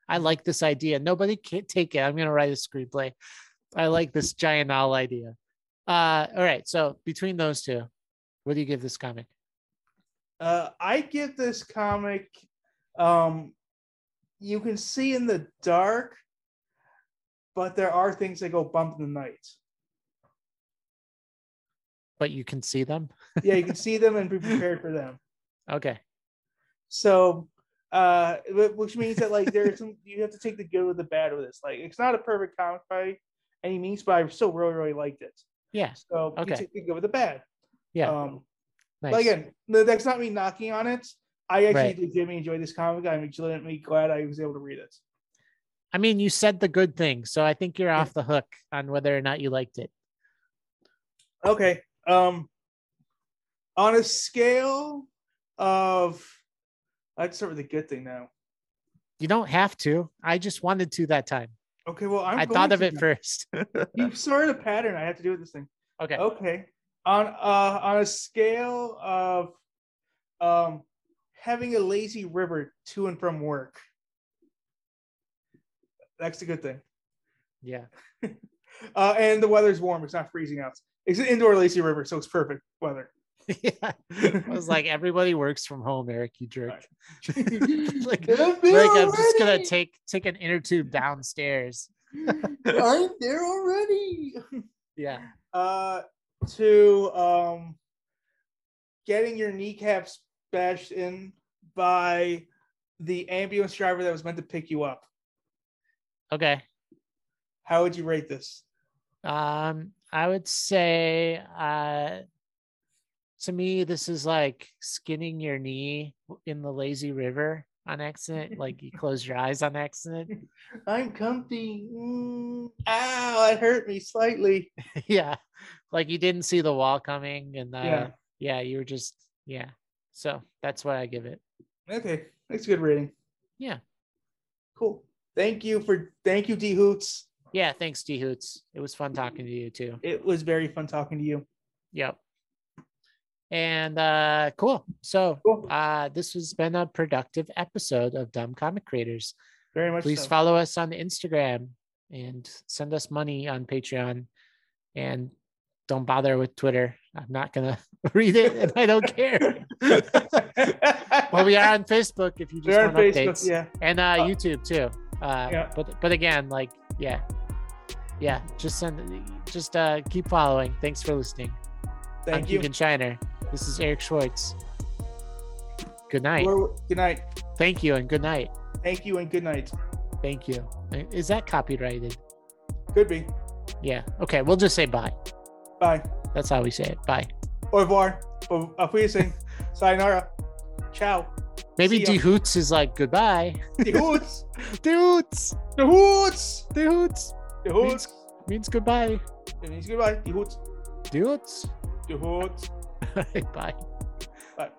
I like this idea. Nobody can take it. I'm going to write a screenplay. I like this giant owl idea. Uh, all right. So, between those two, what do you give this comic? Uh, I give this comic. Um, you can see in the dark, but there are things that go bump in the night. But you can see them. Yeah, you can see them and be prepared for them. Okay. So, uh, which means that like there's some you have to take the good with the bad with this. Like, it's not a perfect comic by any means, but I still really really liked it. Yeah. So Okay. you take the good with the bad. Yeah. Um, nice. But again, that's not me knocking on it. I actually Right. legitimately enjoyed this comic. I'm legitimately glad I was able to read it. I mean, you said the good thing, so I think you're Yeah. off the hook on whether or not you liked it. Okay. Um on a scale of I'd start with the good thing now. You don't have to. I just wanted to that time. Okay, well I'm i thought of it now. first. You started a pattern I have to do with this thing. okay. Okay. On uh on a scale of um having a lazy river to and from work. That's a good thing. Yeah. Uh, and the weather's warm. It's not freezing out. It's an indoor lazy river, so it's perfect weather. yeah. I was like, everybody works from home, Eric, you jerk. like, I'm like I'm just gonna take take an inner tube downstairs. I'm there already. Yeah. Uh, to um, getting your kneecaps bashed in by the ambulance driver that was meant to pick you up. Okay. How would you rate this? Um, I would say uh to me, this is like skinning your knee in the lazy river on accident. like you close your eyes on accident. I'm comfy. Mm, ow, it hurt me slightly. yeah. Like you didn't see the wall coming and uh Yeah. yeah, you were just yeah. So that's what I give it. Okay, that's a good rating. Yeah. Cool. Thank you for thank you, D Hoots. Yeah, thanks, D Hoots. It was fun talking to you too. It was very fun talking to you. Yep. And uh cool. So Cool. uh this has been a productive episode of Dumb Comic Creators. Very much. Please so. follow us on Instagram and send us money on Patreon. And don't bother with Twitter. I'm not gonna read it and I don't care. well, we are on Facebook if you just We're want Facebook. updates. Yeah. And uh, Uh, YouTube too. Uh yeah. but but again, like yeah. Yeah, just send just uh keep following. Thanks for listening. I'm Thank you. Keegan Shiner. This is Eric Schwartz. Good night. We're- Good night. Thank you and good night. Thank you and good night. Thank you. Is that copyrighted? Could be. Yeah. Okay. We'll just say bye. Bye. That's how we say it. Bye. Au revoir. Au Wiedersehen. Sayonara. Ciao. Maybe See ya. D Hoots is like goodbye. Die Hoots. D Hoots. The Hoots. D Hoots The Hoots. means goodbye. It means goodbye. Die Hoots. D Hoots. The Hoots. Bye. Bye.